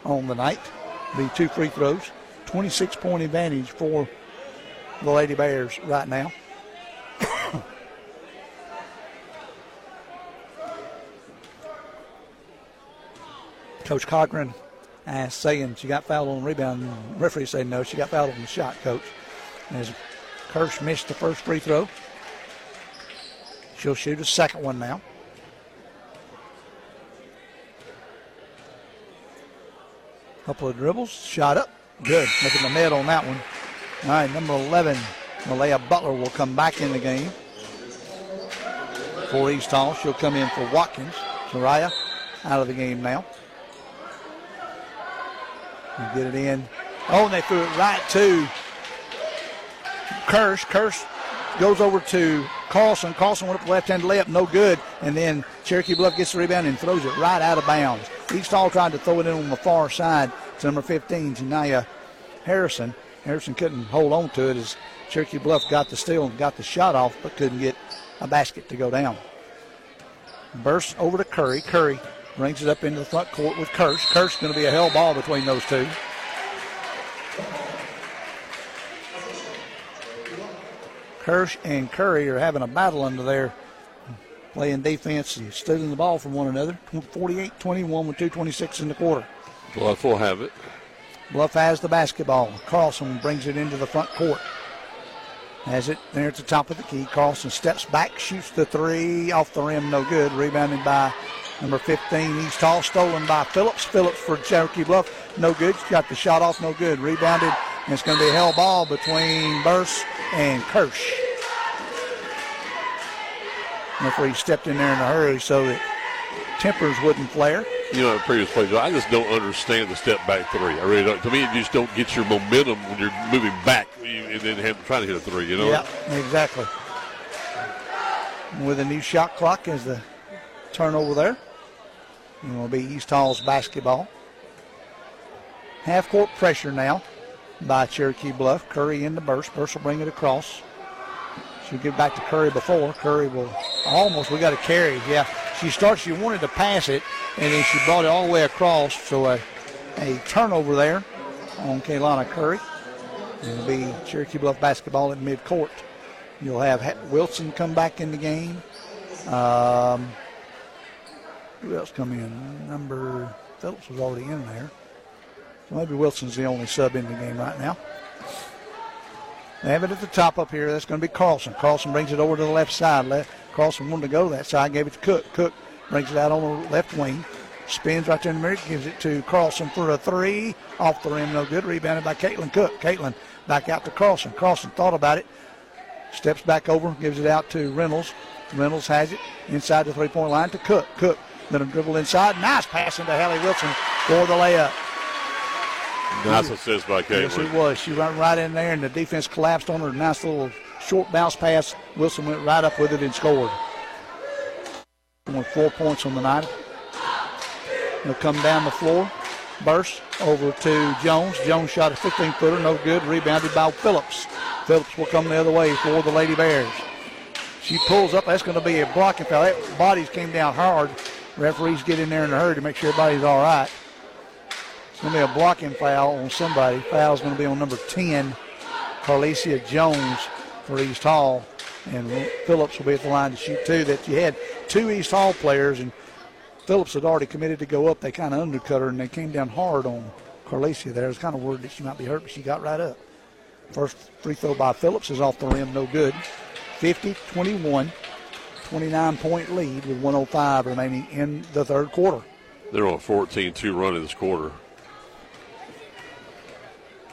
on the night. The two free throws. 26 point advantage for the Lady Bears right now. Coach Cochran asked, saying she got fouled on the rebound. The referee said no, she got fouled on the shot, coach. As Kirsch missed the first free throw, she'll shoot a second one now. Couple of dribbles, shot up, good. Making the net on that one. All right, number 11, Malaya Butler will come back in the game. for East Hall. She'll come in for Watkins. Soraya out of the game now. And get it in. Oh, and they threw it right to Kirsch. Kirsch goes over to Carlson. Carlson went up the left-hand layup, no good. And then Cherokee Bluff gets the rebound and throws it right out of bounds. East Hall tried to throw it in on the far side to number 15, Janaya Harrison. Harrison couldn't hold on to it as Cherokee Bluff got the steal and got the shot off, but couldn't get a basket to go down. Burse over to Curry. Curry brings it up into the front court with Kirsch. Kirsch is going to be a hell ball between those two. Kirsch and Curry are having a battle under there, playing defense and stealing the ball from one another. 48 21 with 2.26 in the quarter. Bluff will have it. Bluff has the basketball. Carlson brings it into the front court. Has it there at the top of the key. Carlson steps back, shoots the three off the rim, no good. Rebounded by number 15, he's tall, stolen by Phillips. Phillips for Cherokee Bluff, no good. Got the shot off, no good. Rebounded, and it's going to be a hell ball between Burse and Kirsch. Referee stepped in there in a hurry so that tempers wouldn't flare. You know, previous plays, I just don't understand the step back three. I really don't. To me, you just don't get your momentum when you're moving back and then have, trying to hit a three, you know? Yeah, exactly. With a new shot clock as the turnover there. It will be East Hall's basketball. Half court pressure now by Cherokee Bluff. Curry in the burst. Burse will bring it across. She'll give back to Curry before. Curry will almost, we got a carry. Yeah, she starts, she wanted to pass it, and then she brought it all the way across. So a, a turnover there on Kaylana Curry. It'll be Cherokee Bluff basketball at midcourt. You'll have Wilson come back in the game. Um, who else come in? Number Phillips was already in there. So maybe Wilson's the only sub in the game right now. They have it at the top up here. That's going to be Carlson. Carlson brings it over to the left side. Left. Carlson wanted to go that side, gave it to Cook. Cook brings it out on the left wing. Spins right there in the middle, gives it to Carlson for a three. Off the rim, no good. Rebounded by Caitlin Cook. Caitlin back out to Carlson. Carlson thought about it. Steps back over, gives it out to Reynolds. Reynolds has it inside the three point line to Cook. Cook then a dribble inside. Nice pass into Hallie Wilson for the layup. Nice assist by Caitlin. Yes, it was. She went right in there, and the defense collapsed on her. Nice little short bounce pass. Wilson went right up with it and scored. With four points on the night. He'll come down the floor. Burse over to Jones. Jones shot a 15 footer, no good. Rebounded by Phillips. Phillips will come the other way for the Lady Bears. She pulls up. That's going to be a blocking foul. That bodies came down hard. Referees get in there in a hurry to make sure everybody's all right. It's going to be a blocking foul on somebody. Foul's going to be on number 10, Carlicia Jones for East Hall. And Phillips will be at the line to shoot two. That you had two East Hall players, and Phillips had already committed to go up. They kind of undercut her, and they came down hard on Carlicia there. I was kind of worried that she might be hurt, but she got right up. First free throw by Phillips is off the rim, no good. 50 21. 29 point lead with 105 remaining in the third quarter. They're on a 14 2 run in this quarter.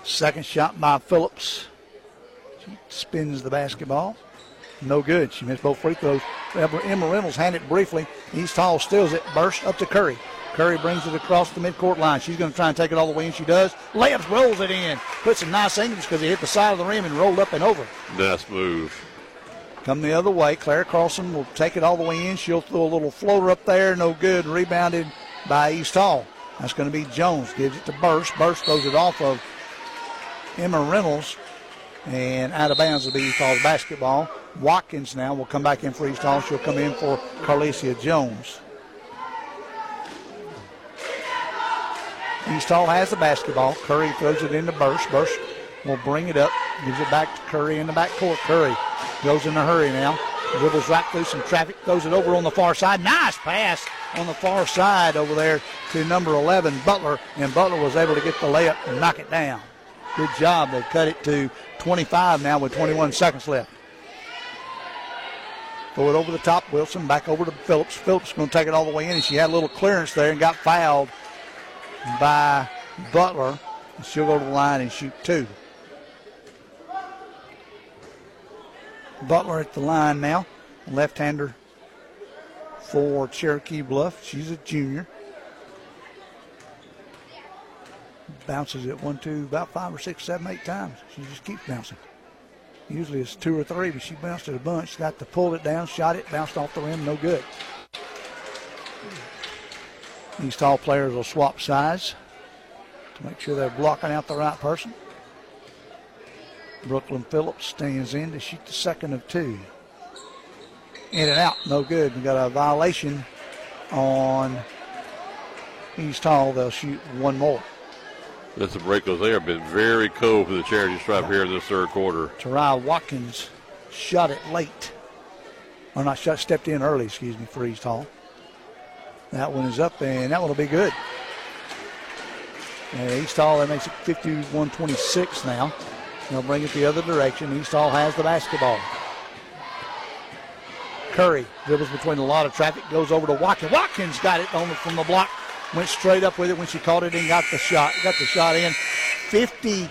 Second shot by Phillips. She spins the basketball. No good. She missed both free throws. Emma Reynolds handed it briefly. East Hall steals it. Burse up to Curry. Curry brings it across the midcourt line. She's going to try and take it all the way, and she does. Layups rolls it in. Puts some nice angles because he hit the side of the rim and rolled up and over. Nice move. Come the other way. Claire Carlson will take it all the way in. She'll throw a little floater up there. No good. Rebounded by East Hall. That's going to be Jones. Gives it to Burse. Burse throws it off of Emma Reynolds. And out of bounds will be East Hall's basketball. Watkins now will come back in for East Hall. She'll come in for Carlicia Jones. East Hall has the basketball. Curry throws it into Burse. Burse will bring it up. Gives it back to Curry in the backcourt. Curry goes in a hurry now. Dribbles right through some traffic. Throws it over on the far side. Nice pass on the far side over there to number 11, Butler. And Butler was able to get the layup and knock it down. Good job. They cut it to 25 now with 21 seconds left. Throw it over the top. Wilson back over to Phillips. Phillips going to take it all the way in. And she had a little clearance there and got fouled by Butler. She'll go to the line and shoot two. Butler at the line now. Left hander for Cherokee Bluff. She's a junior. Bounces it one, two, about five or six, seven, eight times. She just keeps bouncing. Usually it's two or three, but she bounced it a bunch. Got to pull it down, shot it, bounced off the rim, no good. These tall players will swap sides to make sure they're blocking out the right person. Brooklyn Phillips stands in to shoot the second of two. In and out, no good. We got a violation on East Hall. They'll shoot one more. That's a break because they have been very cold for the charity stripe here in this third quarter. Tarai Watkins shot it late. Or not shot, stepped in early, excuse me, for East Hall. That one is up, and that one will be good. And East Hall, that makes it 51 26 now. They'll bring it the other direction. Hall has the basketball. Curry dribbles between a lot of traffic, goes over to Watkins. Watkins got it on the, from the block, went straight up with it when she caught it and got the shot. Got the shot in. 51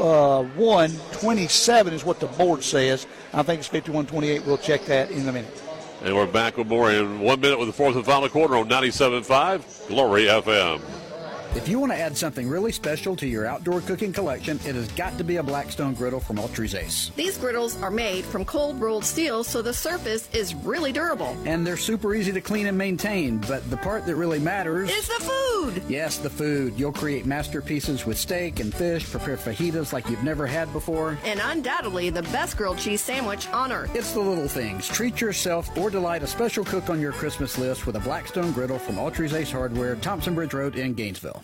uh, 27 is what the board says. I think it's 51 28. We'll check that in a minute. And we're back with more in one minute with the fourth and final quarter on 97.5 Glory FM. If you want to add something really special to your outdoor cooking collection, it has got to be a Blackstone griddle from Autry's Ace. These griddles are made from cold rolled steel, so the surface is really durable. And they're super easy to clean and maintain, but the part that really matters is the food. Yes, the food. You'll create masterpieces with steak and fish, prepare fajitas like you've never had before. And undoubtedly the best grilled cheese sandwich on earth. It's the little things. Treat yourself or delight a special cook on your Christmas list with a Blackstone griddle from Autry's Ace Hardware, Thompson Bridge Road in Gainesville.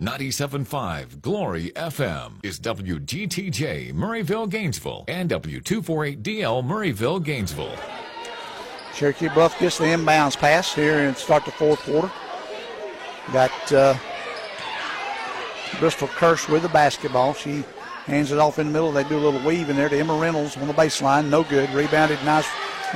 97.5 Glory FM is WGTJ Murrayville, Gainesville, and W248DL Murrayville, Gainesville. Cherokee Bluff gets the inbounds pass here and start the fourth quarter. Got uh, Bristol Kirsch with the basketball. She hands it off in the middle. They do a little weave in there to Emma Reynolds on the baseline. No good. Rebounded. Nice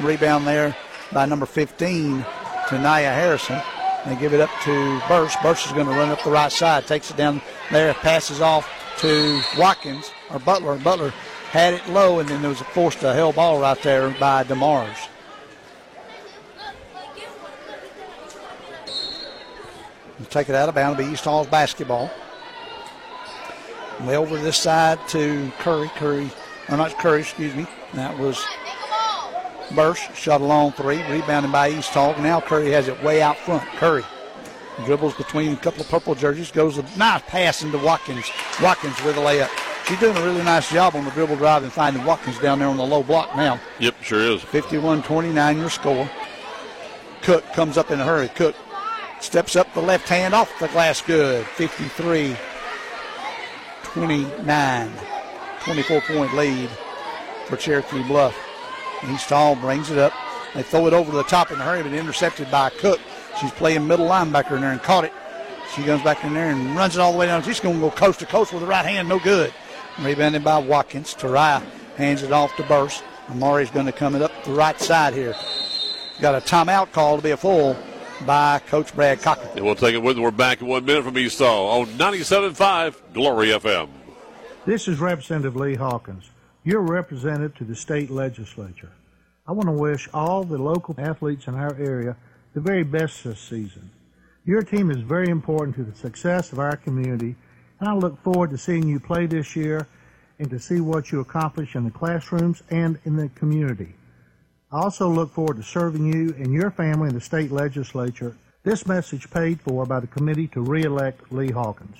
rebound there by number 15 to Naya Harrison. They give it up to Burse. Burse is going to run up the right side, takes it down there, passes off to Watkins or Butler. Butler had it low, and then there was a forced a hell ball right there by DeMars. Take it out of bounds. Be East Hall's basketball. Way over this side to Curry. Curry, or not Curry, excuse me. That was Burse shot a long three, rebounded by East Hall. Now Curry has it way out front. Curry dribbles between a couple of purple jerseys, goes a nice pass into Watkins. Watkins with a layup. She's doing a really nice job on the dribble drive and finding Watkins down there on the low block now. Yep, sure is. 51 29 your score. Cook comes up in a hurry. Cook steps up the left hand off the glass good. 53 29. 24 point lead for Cherokee Bluff. East Hall brings it up. They throw it over to the top in a hurry, but intercepted by Cook. She's playing middle linebacker in there and caught it. She goes back in there and runs it all the way down. She's going to go coast to coast with the right hand. No good. Rebounded by Watkins. Tarai hands it off to Burse. Amari's going to come it up the right side here. Got a timeout call to be a full by Coach Brad Cochran. And we'll take it with. We're back in one minute from East Hall on 97.5 Glory FM. This is Representative Lee Hawkins. You're represented to the state legislature. I want to wish all the local athletes in our area the very best this season. Your team is very important to the success of our community, and I look forward to seeing you play this year and to see what you accomplish in the classrooms and in the community. I also look forward to serving you and your family in the state legislature. This message paid for by the committee to re-elect Lee Hawkins.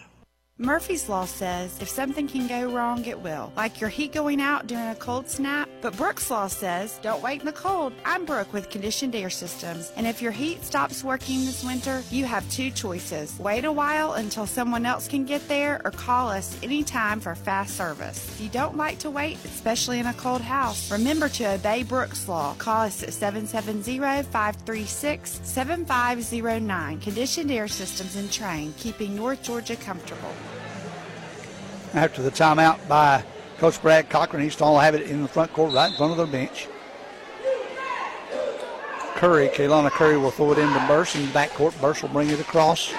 Murphy's Law says if something can go wrong, it will. Like your heat going out during a cold snap. But Brooks Law says don't wait in the cold. I'm Brooke with Conditioned Air Systems. And if your heat stops working this winter, you have two choices. Wait a while until someone else can get there or call us anytime for fast service. If you don't like to wait, especially in a cold house, remember to obey Brooks Law. Call us at 770 536 7509. Conditioned Air Systems and Trane, keeping North Georgia comfortable. After the timeout by Coach Brad Cochran, East Hall have it in the front court right in front of their bench. Curry, Kaylana Curry will throw it into Burse in the backcourt. Burse will bring it across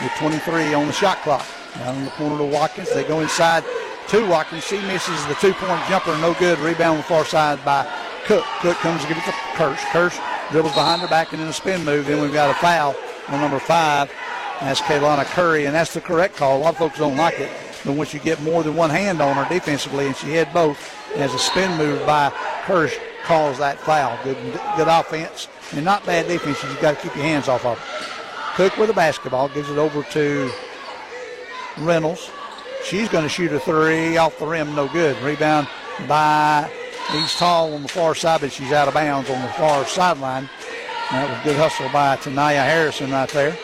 with 23 on the shot clock. Down in the corner to Watkins. They go inside to Watkins. She misses the two-point jumper. No good. Rebound on the far side by Cook. Cook comes to get it to Kirsch. Kirsch dribbles behind her back and in a spin move. Then we've got a foul on number five. That's Kaylana Curry, and that's the correct call. A lot of folks don't like it, but once you get more than one hand on her defensively, and she had both, as a spin move by Kirsch calls that foul. Good, good offense and not bad defense. You've got to keep your hands off of her. Cook with a basketball gives it over to Reynolds. She's going to shoot a three off the rim, no good. Rebound by East Hall on the far side, but she's out of bounds on the far sideline. That was good hustle by Tanaya Harrison right there.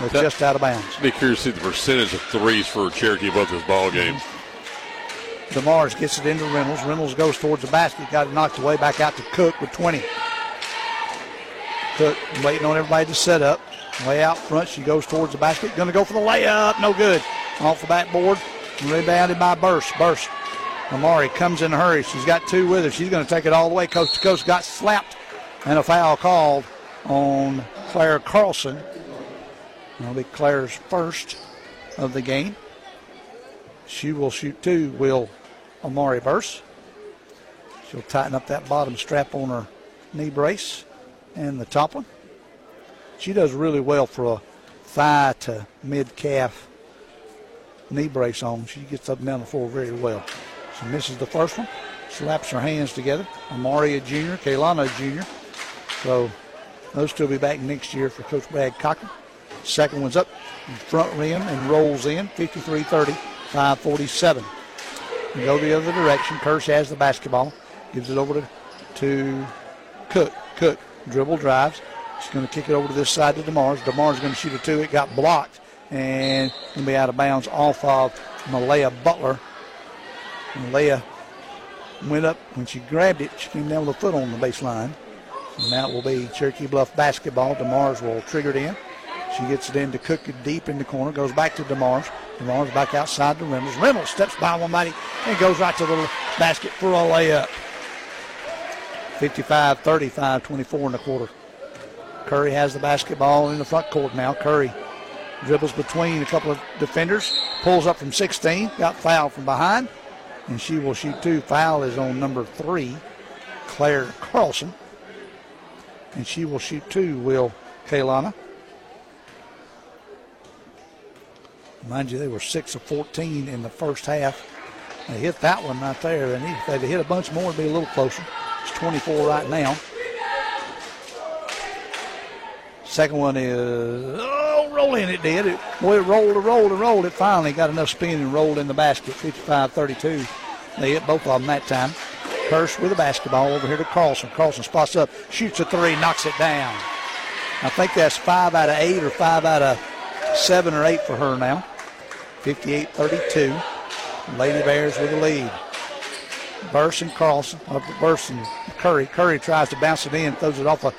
But That- just out of bounds. Be curious to see the percentage of threes for Cherokee both this ball game. DeMars gets it into Reynolds. Reynolds goes towards the basket, got it knocked away, back out to Cook with 20. Cook waiting on everybody to set up. Way out front, she goes towards the basket. Going to go for the layup. No good. Off the backboard. Rebounded by Burse. Burse. Amari comes in a hurry. She's got two with her. She's going to take it all the way. Coast to coast. Got slapped. And a foul called on Claire Carlson. That'll be Claire's first of the game. She will shoot two, will Amari Burse. She'll tighten up that bottom strap on her knee brace and the top one. She does really well for a thigh to mid calf knee brace on. She gets up and down the floor very well. She misses the first one, slaps her hands together. Amari a junior, Kaylana junior. So those two will be back next year for Coach Brad Cochran. Second one's up front rim and rolls in 53 30, 547. We go the other direction. Kirsch has the basketball, gives it over to, to Cook. Cook dribble drives. She's going to kick it over to this side to DeMars. DeMars is going to shoot a two. It got blocked and going to be out of bounds off of Malaya Butler. Malaya went up when she grabbed it. She came down with a foot on the baseline. And that will be Cherokee Bluff basketball. DeMars will trigger it in. She gets it into Cook it deep in the corner, goes back to DeMars. DeMars back outside to Reynolds. Reynolds steps by one body and goes right to the basket for a layup. 55 35, 24 in the quarter. Curry has the basketball in the front court now. Curry dribbles between a couple of defenders, pulls up from 16, got fouled from behind, and she will shoot two. Foul is on number three, Claire Carlson. And she will shoot two, will Kaylana. Mind you, they were 6 of 14 in the first half. They hit that one right there, and if they'd hit a bunch more, it'd be a little closer. It's 24 right now. Second one is, oh, roll in it did. It, boy, it rolled and rolled and rolled. It finally got enough spin and rolled in the basket, 55 32. They hit both of them that time. Kirsch with a basketball over here to Carlson. Carlson spots up, shoots a three, knocks it down. I think that's five out of eight or five out of seven or eight for her now. 58 32. Lady Bears with the lead. Burson Carlson, uh, Burson Curry. Curry tries to bounce it in, throws it off a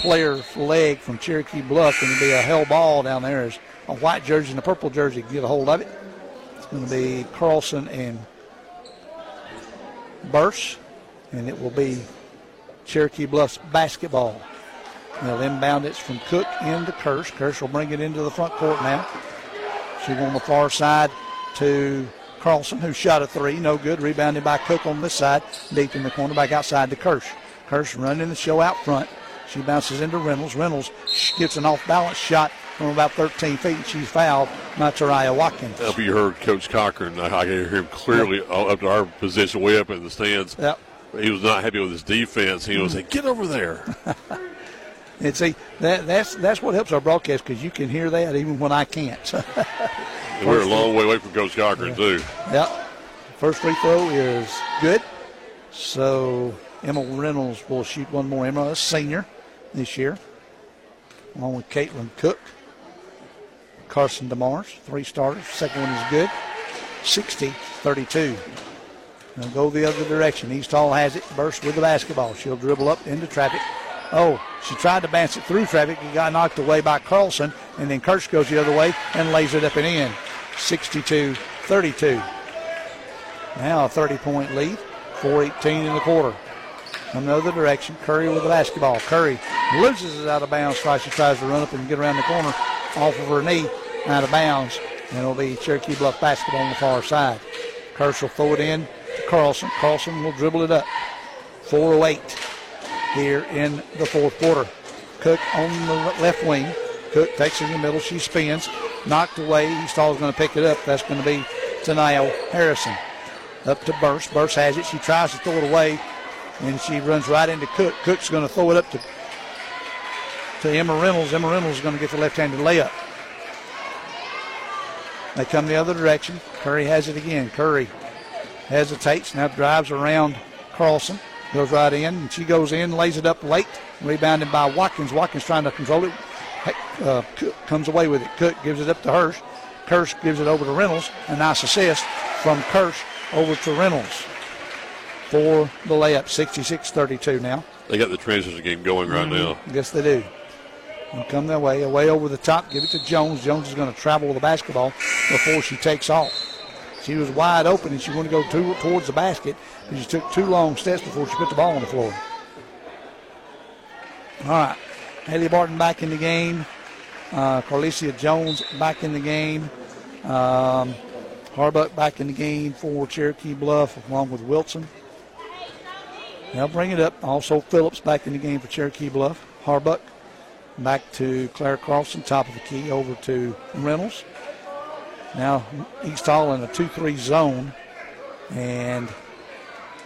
player's leg from Cherokee Bluff, and it'll be a hell ball down there as a white jersey and a purple jersey get a hold of it. It's going to be Carlson and Burse, and it will be Cherokee Bluff's basketball. They'll inbound it from Cook into Kirsch. Kirsch will bring it into the front court now. She's on the far side to Carlson, who shot a three, no good. Rebounded by Cook on this side, deep in the corner, back outside to Kirsch. Kirsch running the show out front. She bounces into Reynolds. Reynolds gets an off balance shot from about 13 feet, and she's fouled by Tariah Watkins. Hope you heard Coach Cochran. I, can hear him clearly up to our position, way up in the stands. Yep. He was not happy with his defense. He was mm-hmm. like, "Get over there." *laughs* And see, that, that's that's what helps our broadcast because you can hear that even when I can't. *laughs* we're a long way away from Coach Cochran, yeah. too. Yep. First free throw is good. So Emma Reynolds will shoot one more. Emma, a senior this year, along with Caitlin Cook. Carson DeMars, three starters. Second one is good. 60 32. Now go the other direction. East Hall has it. Burse with the basketball. She'll dribble up into traffic. Oh, she tried to bounce it through traffic. It got knocked away by Carlson. And then Kirsch goes the other way and lays it up and in. 62 32. Now a 30 point lead. 4.18 in the quarter. Another direction. Curry with the basketball. Curry loses it out of bounds twice. She tries to run up and get around the corner off of her knee out of bounds. And it'll be Cherokee Bluff basketball on the far side. Kirsch will throw it in to Carlson. Carlson will dribble it up. 4.08 here in the fourth quarter. Cook on the left wing. Cook takes it in the middle. She spins. Knocked away. East Hall's going to pick it up. That's going to be Tanio Harrison. Up to Burse. Burse has it. She tries to throw it away. And she runs right into Cook. Cook's going to throw it up to, to Emma Reynolds. Emma Reynolds is going to get the left-handed layup. They come the other direction. Curry has it again. Curry hesitates, now drives around Carlson. Goes right in, and she goes in, lays it up late, rebounded by Watkins. Watkins trying to control it, uh, comes away with it. Cook gives it up to Hirsch. Kirsch gives it over to Reynolds. A nice assist from Kirsch over to Reynolds for the layup. 66-32 now. They got the transition game going right mm-hmm. now. Yes, they do. And come their way, away over the top, give it to Jones. Jones is going to travel with the basketball before she takes off. She was wide open and she wanted to go to, towards the basket, and she took two long steps before she put the ball on the floor. All right, Haley Barton back in the game. Uh, Carlicia Jones back in the game. Um, Harbuck back in the game for Cherokee Bluff along with Wilson. They'll bring it up. Also Phillips back in the game for Cherokee Bluff. Harbuck back to Claire Carlson, top of the key, over to Reynolds. Now East Hall in a 2-3 zone, and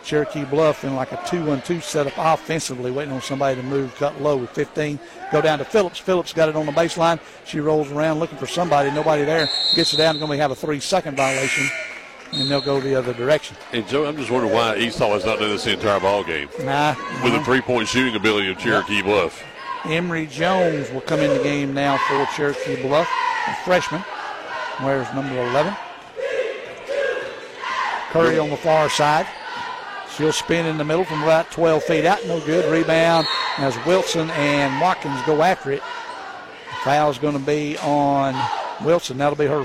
Cherokee Bluff in like a 2-1-2 setup offensively, waiting on somebody to move, cut low with 15. Go down to Phillips. Phillips got it on the baseline. She rolls around looking for somebody. Nobody there. Gets it down. Going to have a three-second violation, and they'll go the other direction. And Joe, I'm just wondering why East Hall has not done this the entire ball game. Nah, with nah. the three-point shooting ability of Cherokee. Bluff. Emery Jones will come in the game now for Cherokee Bluff, a freshman. Wears number 11. Curry on the far side. She'll spin in the middle from about 12 feet out. No good. Rebound as Wilson and Watkins go after it. Foul's going to be on Wilson. That'll be her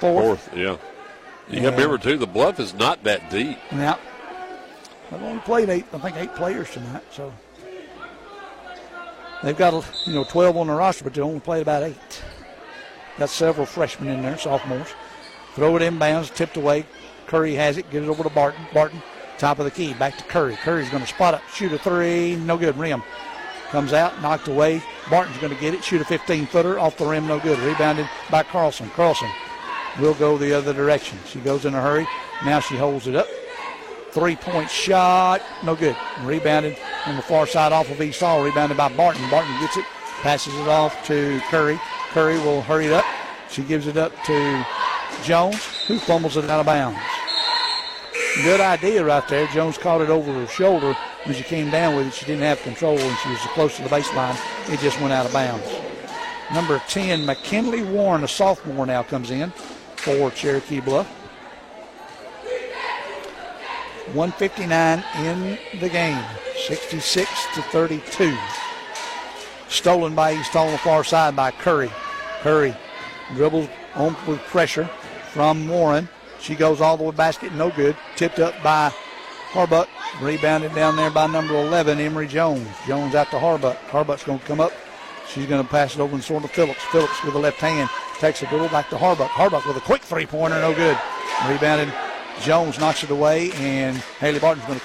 fourth. Fourth, yeah. You got to remember, too, the bluff is not that deep. Now, they've only played eight, I think eight players tonight, so they've got you know 12 on the roster, but they only played about eight. Got several freshmen in there, sophomores. Throw it inbounds, tipped away. Curry has it, get it over to Barton. Barton, top of the key, back to Curry. Curry's going to spot up, shoot a three, no good. Rim comes out, knocked away. Barton's going to get it, shoot a 15 footer off the rim, no good. Rebounded by Carlson. Carlson will go the other direction. She goes in a hurry. Now she holds it up. Three point shot, no good. Rebounded on the far side off of Hall, rebounded by Barton. Barton gets it, passes it off to Curry. Curry will hurry it up. She gives it up to Jones, who fumbles it out of bounds. Good idea right there. Jones caught it over her shoulder. When she came down with it, she didn't have control and she was close to the baseline. It just went out of bounds. Number 10, McKinley Warren, a sophomore, now comes in for Cherokee Bluff. 159 in the game, 66 to 32. Stolen by East on the far side by Curry. Curry dribbles on with pressure from Warren. She goes all the way basket, no good. Tipped up by Harbuck. Rebounded down there by number 11, Emery Jones. Jones out to Harbuck. Harbuck's going to come up. She's going to pass it over and sort of Phillips. Phillips with the left hand takes a dribble back to Harbuck. Harbuck with a quick three pointer, no good. Rebounded. Jones knocks it away, and Haley Barton's going to.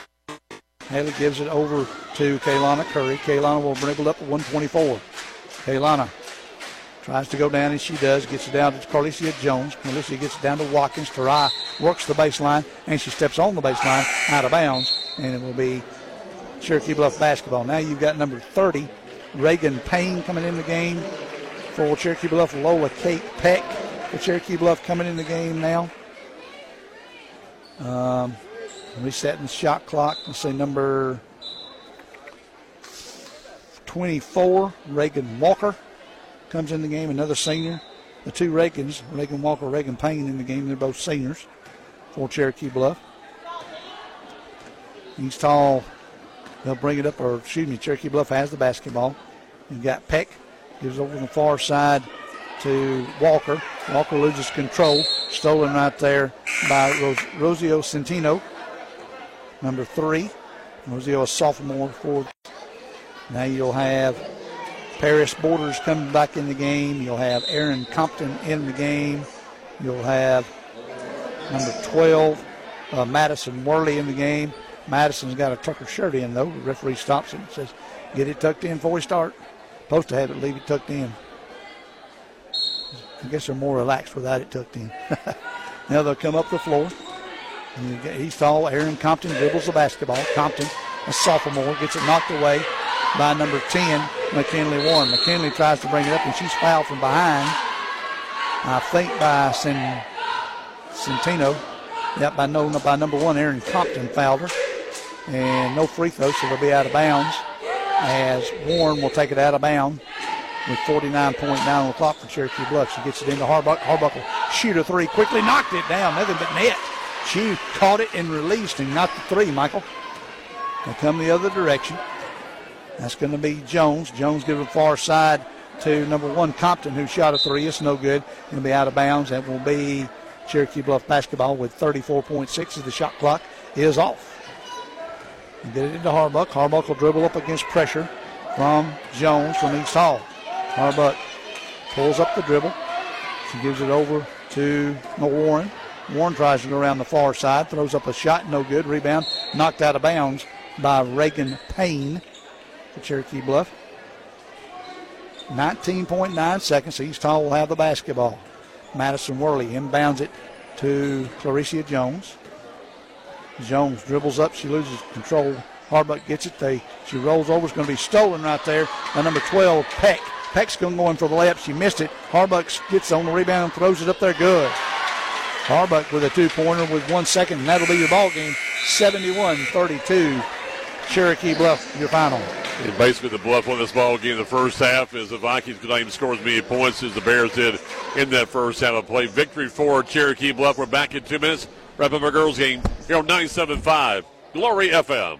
Haley gives it over to Kaylana Curry. Kaylana will dribble up at 124. Kaylana tries to go down, and she does. Gets it down to Carlicia Jones. Carlicia gets it down to Watkins. Tarai works the baseline, and she steps on the baseline out of bounds, and it will be Cherokee Bluff basketball. Now you've got number 30, Reagan Payne coming in the game for Cherokee Bluff. Lola Kate Peck for Cherokee Bluff coming in the game now. Um, resetting the shot clock. Let's say number 24, Reagan Walker comes in the game, another senior. The two Reagans, Reagan Walker, Reagan Payne in the game. They're both seniors for Cherokee Bluff. He's tall. They'll bring it up, or excuse me, Cherokee Bluff has the basketball. You've got Peck, gives over the far side to Walker. Walker loses control. Stolen right there by Ros- Rosio Centino, number three. A sophomore for. Now you'll have Paris Borders coming back in the game. You'll have Aaron Compton in the game. You'll have number 12, uh, Madison Worley in the game. Madison's got a Tucker shirt in, though. The referee stops him and says, Get it tucked in before we start. Supposed to have it, leave it tucked in. I guess they're more relaxed without it tucked in. *laughs* now they'll come up the floor. He's tall. Aaron Compton dribbles the basketball. Compton, a sophomore, gets it knocked away by number 10, McKinley Warren. McKinley tries to bring it up, and she's fouled from behind. I think by Cent- Centino. Yep, by, no, by number one, Aaron Compton fouled her. And no free throw, so they'll be out of bounds. As Warren will take it out of bounds with 49.9 on the clock for Cherokee Bluff. She gets it into Harbuck. Harbuckle shoot a three quickly, knocked it down, nothing but net. She caught it and released and not the three, Michael. They come the other direction. That's going to be Jones. Jones gives the far side to number one Compton, who shot a three. It's no good. Going to be out of bounds. That will be Cherokee Bluff basketball with 34.6 as the shot clock is off. And get it into Harbuck. Harbuck will dribble up against pressure from Jones from East Hall. Harbuck pulls up the dribble. She gives it over to Warren. Warren tries to go around the far side, throws up a shot, no good. Rebound knocked out of bounds by Reagan Payne for Cherokee Bluff. 19.9 seconds. East Hall will have the basketball. Madison Worley inbounds it to Claricia Jones. Jones dribbles up. She loses control. Harbuck gets it. They she rolls over. It's going to be stolen right there by number 12 Peck. Peck's going going for the layup. She missed it. Harbuck gets on the rebound and throws it up there. Good. Harbuck with a two-pointer with one second, and that'll be your ball game. 71-32. Cherokee Bluff, your final. And basically, the Bluff won this ball game the first half is the Vikings could not even score as many points as the Bears did in that first half of play. Victory for Cherokee Bluff. We're back in two minutes. Wrap up our girls' game here on 97.5 Glory FM.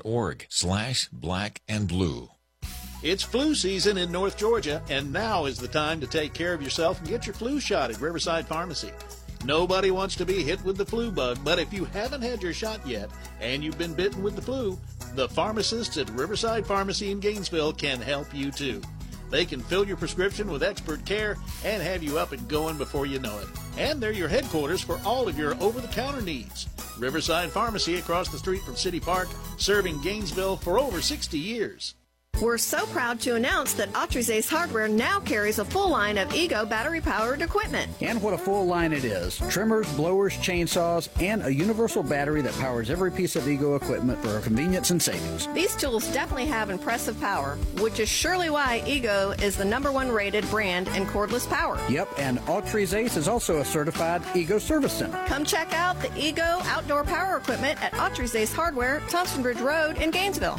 ngpg.org slash black and blue. It's flu season in North Georgia, and now is the time to take care of yourself and get your flu shot at Riverside Pharmacy. Nobody wants to be hit with the flu bug, but if you haven't had your shot yet and you've been bitten with the flu, the pharmacists at Riverside Pharmacy in Gainesville can help you too. They can fill your prescription with expert care and have you up and going before you know it. And they're your headquarters for all of your over the counter needs. Riverside Pharmacy across the street from City Park, serving Gainesville for over 60 years. We're so proud to announce that Autry's Ace Hardware now carries a full line of Ego battery powered equipment. And what a full line it is trimmers, blowers, chainsaws, and a universal battery that powers every piece of Ego equipment for convenience and savings. These tools definitely have impressive power, which is surely why Ego is the number one rated brand in cordless power. Yep, and Autry's Ace is also a certified Ego Service Center. Come check out the Ego outdoor power equipment at Autry's Ace Hardware, Thompson Bridge Road in Gainesville.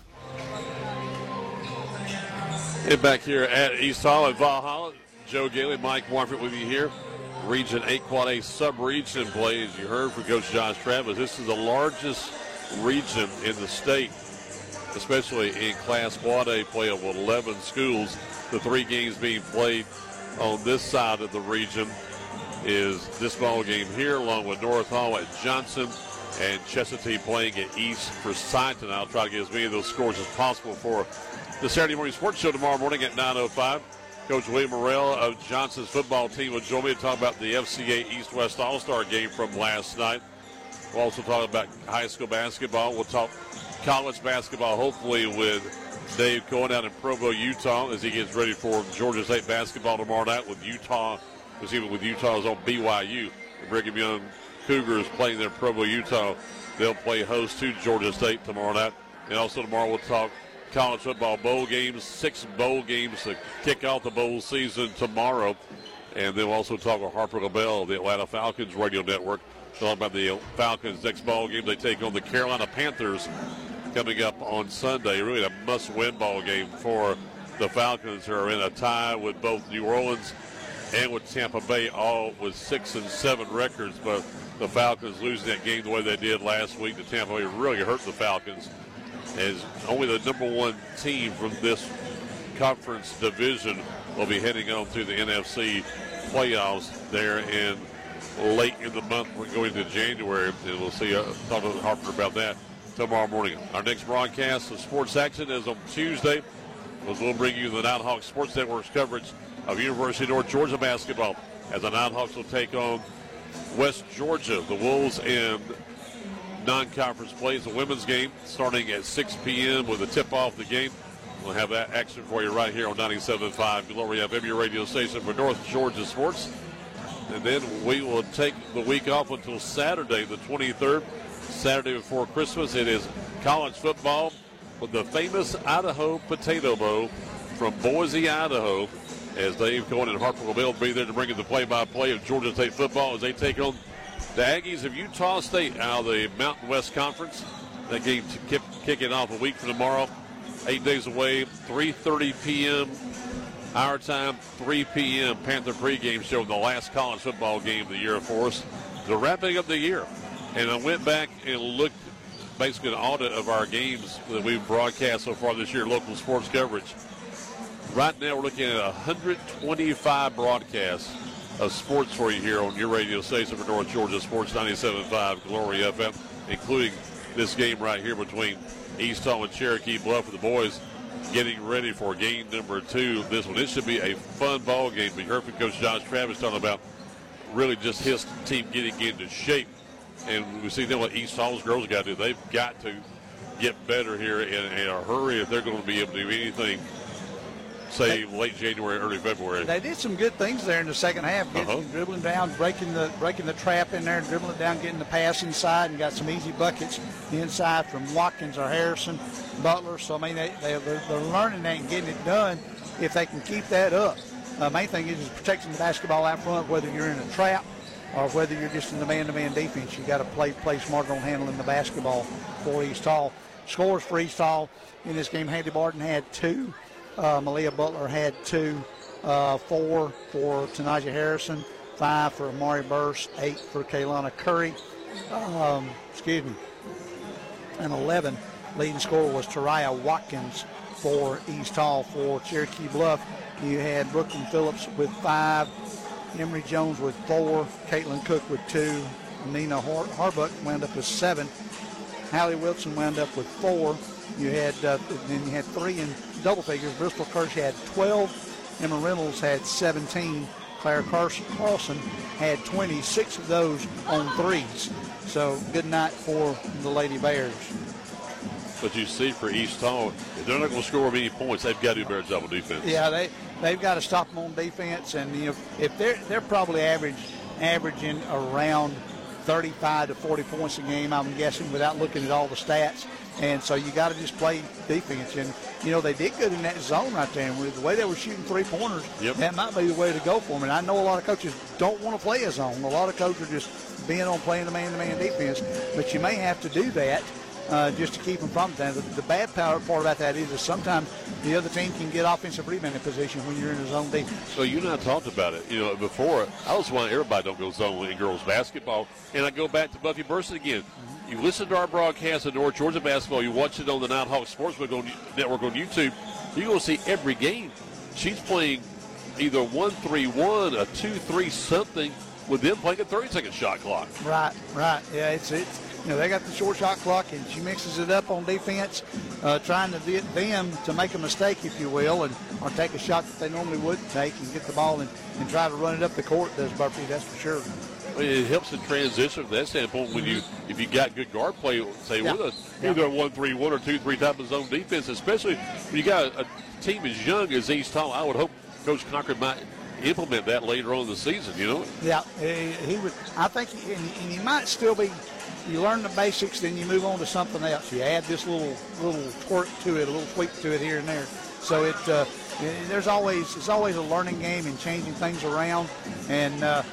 Back here at East Hall at Valhalla, Joe Gailey, Mike Warford with you here. Region 8 Quad A sub-region play, as you heard from Coach Josh Travis. This is the largest region in the state, especially in Class Quad A play of 11 schools. The three games being played on this side of the region is this ball game here, along with North Hall at Johnson and Chestatee playing at East Forsyth. And I'll try to get as many of those scores as possible for the Saturday morning sports show tomorrow morning at 9.05. Coach William Morrell of Johnson's football team will join me to talk about the FCA East-West All-Star game from last night. We'll also talk about high school basketball. We'll talk college basketball, hopefully with Dave going out in Provo, Utah, as he gets ready for Georgia State basketball tomorrow night with Utah, Because even with Utah's on BYU. The Brigham Young Cougars playing there in Provo, Utah. They'll play host to Georgia State tomorrow night. And also tomorrow we'll talk college football bowl games, six bowl games to kick off the bowl season tomorrow. And then we'll also talk with Harper LaBelle, the Atlanta Falcons radio network, talk about the Falcons' next ball game. They take on the Carolina Panthers coming up on Sunday. Really a must-win ball game for the Falcons, who are in a tie with both New Orleans and with Tampa Bay, all with six and seven records. But the Falcons losing that game the way they did last week to Tampa Bay really hurt the Falcons as only the number one team from this conference division will be heading on to the NFC playoffs there in late in the month. We're going to January, and we'll see. Uh, talk to Harper about that tomorrow morning. Our next broadcast of Sports Action is on Tuesday. We'll bring you the Nighthawks Sports Network's coverage of University of North Georgia basketball as the Nighthawks will take on West Georgia. The Wolves and non-conference plays, the women's game starting at 6 p.m. with a tip-off the game. We'll have that action for you right here on 97.5 Glory FM, your radio station for North Georgia Sports. And then we will take the week off until Saturday, the 23rd. Saturday before Christmas, it is college football with the famous Idaho Potato Bowl from Boise, Idaho. As Dave Cohen and Harper will be there to bring you the play-by-play of Georgia State football as they take on the Aggies of Utah State out of the Mountain West Conference. That game kick, kicking off a week from tomorrow. Eight days away, 3.30 p.m. our time, 3 p.m. Panther pregame show, the last college football game of the year for us. The wrapping up the year. And I went back and looked basically an audit of our games that we've broadcast so far this year, local sports coverage. Right now we're looking at 125 broadcasts of sports for you here on your radio station for North Georgia Sports 97.5 Glory FM, including this game right here between East Hall and Cherokee Bluff for the boys getting ready for game number two. This one, it should be a fun ball game. We heard from Coach Josh Travis talking about really just his team getting into shape. And we see then what East Hall's girls got to do. They've got to get better here in, in a hurry if they're going to be able to do anything say late January, early February. They did some good things there in the second half, getting, uh-huh. dribbling down, breaking the breaking the trap in there, dribbling it down, getting the pass inside, and got some easy buckets inside from Watkins or Harrison, Butler. So I mean, they, they they're, they're learning that and getting it done. If they can keep that up, uh, main thing is, is protecting the basketball out front, whether you're in a trap or whether you're just in the man-to-man defense. You got to play play smarter on handling the basketball for East Hall. Scores for East Hall in this game. Handy Barton had two. Uh, Malia Butler had two, uh, four for Tanaja Harrison, five for Amari Burse, eight for Kaylana Curry. Um, excuse me. And 11 leading scorer was Tariah Watkins for East Hall. For Cherokee Bluff, you had Brooklyn Phillips with five, Emery Jones with four, Caitlin Cook with two, Nina Har- Harbuck wound up with seven, Hallie Wilson wound up with four. You had uh, then you had three in double figures. Bristol Kirsch had 12. Emma Reynolds had 17. Claire Carlson had 26 of those on threes. So good night for the Lady Bears. But you see for East Hall, if they're not going to score many points, they've got to do better job of defense. Yeah, they they've got to stop them on defense, and you know if they're they're probably average averaging around 35 to 40 points a game. I'm guessing without looking at all the stats. And so you got to just play defense. And, you know, they did good in that zone right there. And with the way they were shooting three pointers, yep. that might be the way to go for them. And I know a lot of coaches don't want to play a zone. A lot of coaches are just being on playing the man to man defense. But you may have to do that. Uh, just to keep them from that. The, the bad part, part about that is, is sometimes the other team can get offensive rebounding position when you're in a zone defense. So you and I talked about it. You know, before I was why everybody don't go zone in girls basketball, and I go back to Buffy Burson again. You listen to our broadcast of North Georgia basketball. You watch it on the Nighthawk Sportsbook on, Network on YouTube. You're going to see every game. She's playing either one three one, a two three something, with them playing a 30 second shot clock. Right, right. Yeah, it's it's you know they got the short shot clock, and she mixes it up on defense, uh, trying to get them to make a mistake, if you will, and or take a shot that they normally wouldn't take, and get the ball and, and try to run it up the court. Does Buffy, that's for sure. It helps in transition from that standpoint when you if you got good guard play, say yeah. with a either one three one or two three type of zone defense, especially when you got a, a team as young as East Hall. I would hope Coach Cochran might implement that later on in the season. You know. Yeah, he, he would. I think, he, and, and you might still be. You learn the basics, then you move on to something else. You add this little little twerk to it, a little tweak to it here and there. So it uh, there's always it's always a learning game and changing things around, and uh,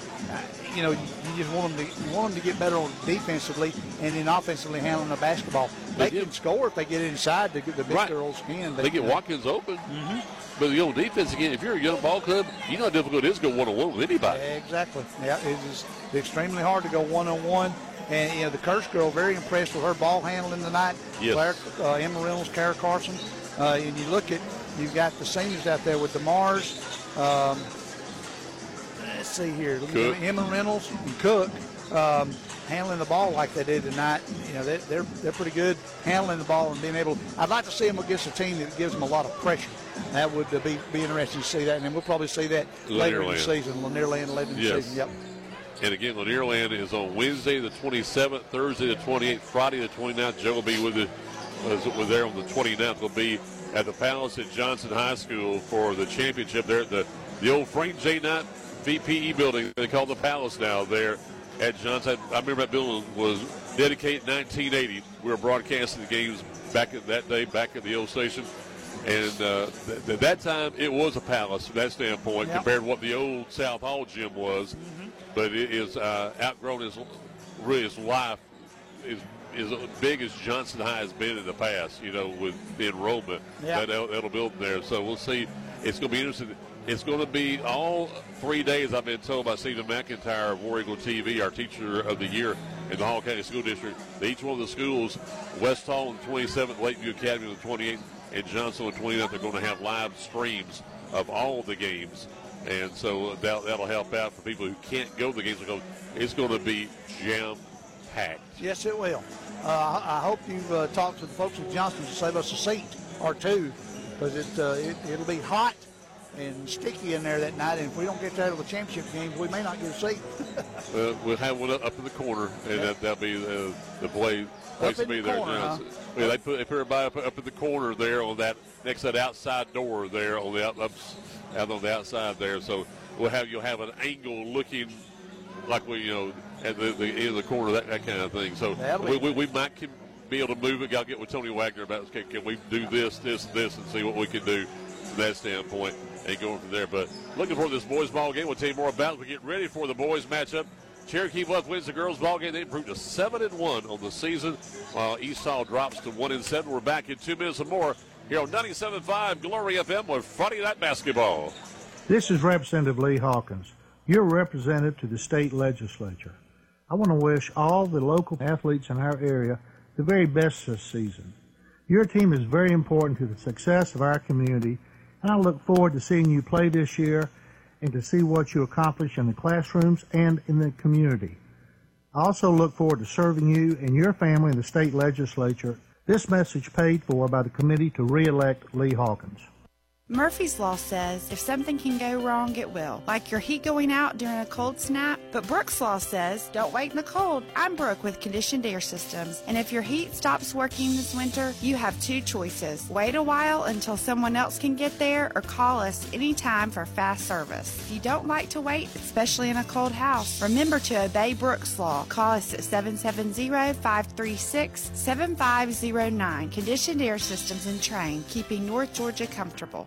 you know, you just want them to you want them to get better on defensively and then offensively handling the basketball. They, they can score if they get inside. The, the big right. girls can. They, they get Watkins open. Mm-hmm. But you know, defense again. If you're a young ball club, you know how difficult it is to go one on one with anybody. Yeah, Exactly. Yeah, it is extremely hard to go one on one. And you know, the Kirsch girl very impressed with her ball handling tonight. Yes. Claire, uh, Emma Reynolds, Kara Carlson. Uh, and you look at you've got the seniors out there with DeMars. Um, let's see here. Cook. Emma Reynolds and Cook um, handling the ball like they did tonight. You know, they're, they're, they're pretty good handling the ball and being able. I'd like to see them against a team that gives them a lot of pressure. That would uh, be be interesting to see that, and then we'll probably see that later in the season. Lanier Land later in the season. Yep. And again, Lanier Land is on Wednesday the 27th, Thursday the 28th, Friday the 29th. Joe will be with the was there on the 29th. Will be at the Palace at Johnson High School for the championship there at the the old Frank J. Knight VPE building. They call the Palace now there at Johnson. I remember that building was dedicated in 1980. We were broadcasting the games back at that day, back at the old station. And uh, th- at that time, it was a palace from that standpoint Yep. compared to what the old South Hall gym was. But it is uh, outgrown its really its life is is as big as Johnson High has been in the past. You know, with the enrollment Yeah. that that'll, that'll build there. So we'll see. It's going to be interesting. It's going to be all three days. I've been told by Stephen McIntyre of War Eagle TV, our teacher of the year in the Hall County School District. Each one of the schools, West Hall the 27th, Lakeview Academy on the 28th, and Johnson on the 29th, are going to have live streams of all the games. And so that, that'll help out for people who can't go to the games it's going to be jam packed. Yes, it will. Uh, I I hope you've uh, talked to the folks at Johnson to save us a seat or two, because it, uh, it it'll be hot and sticky in there that night. And if we don't get there to the championship games, we may not get a seat. *laughs* Uh, we'll have one up in the corner, and that, that'll be the, the play, place to be the there. corner, Yeah, huh? yeah, they put put everybody up, up in the corner there on that next to that outside door there on the out, up, out on the outside there. So we'll have you'll have an angle looking like we you know at the, the end of the corner that, that kind of thing. So we, we, we might can be able to move it. To get with Tony Wagner about can, can we do this, this, this, and see what we can do from that standpoint and going from there. But looking for this boys ball game. We'll tell you more about it. We get ready for the boys matchup. Cherokee Bluff wins the girls ball game. They improved to seven and one on the season, while Hall drops to one and seven. We're back in two minutes or more here on 97.5 Glory FM with Friday Night Basketball. This is Representative Lee Hawkins, your representative to the state legislature. I want to wish all the local athletes in our area the very best this season. Your team is very important to the success of our community, and I look forward to seeing you play this year and to see what you accomplish in the classrooms and in the community. I also look forward to serving you and your family in the state legislature. This message paid for by the committee to re-elect Lee Hawkins. Murphy's Law says if something can go wrong, it will. Like your heat going out during a cold snap. But Brooks Law says don't wait in the cold. I'm Brooke with Conditioned Air Systems. And if your heat stops working this winter, you have two choices. Wait a while until someone else can get there or call us anytime for fast service. If you don't like to wait, especially in a cold house, remember to obey Brooks Law. Call us at 770-536-7509. Conditioned Air Systems and Trane, keeping North Georgia comfortable.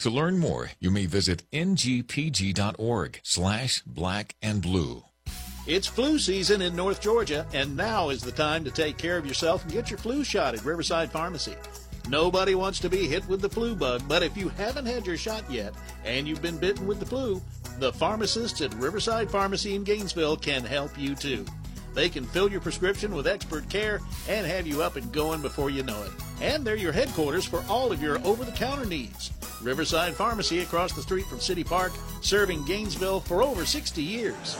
To learn more, you may visit ngpg.org slash black and blue. It's flu season in North Georgia, and now is the time to take care of yourself and get your flu shot at Riverside Pharmacy. Nobody wants to be hit with the flu bug, but if you haven't had your shot yet and you've been bitten with the flu, the pharmacists at Riverside Pharmacy in Gainesville can help you too. They can fill your prescription with expert care and have you up and going before you know it. And they're your headquarters for all of your over the counter needs. Riverside Pharmacy across the street from City Park, serving Gainesville for over 60 years.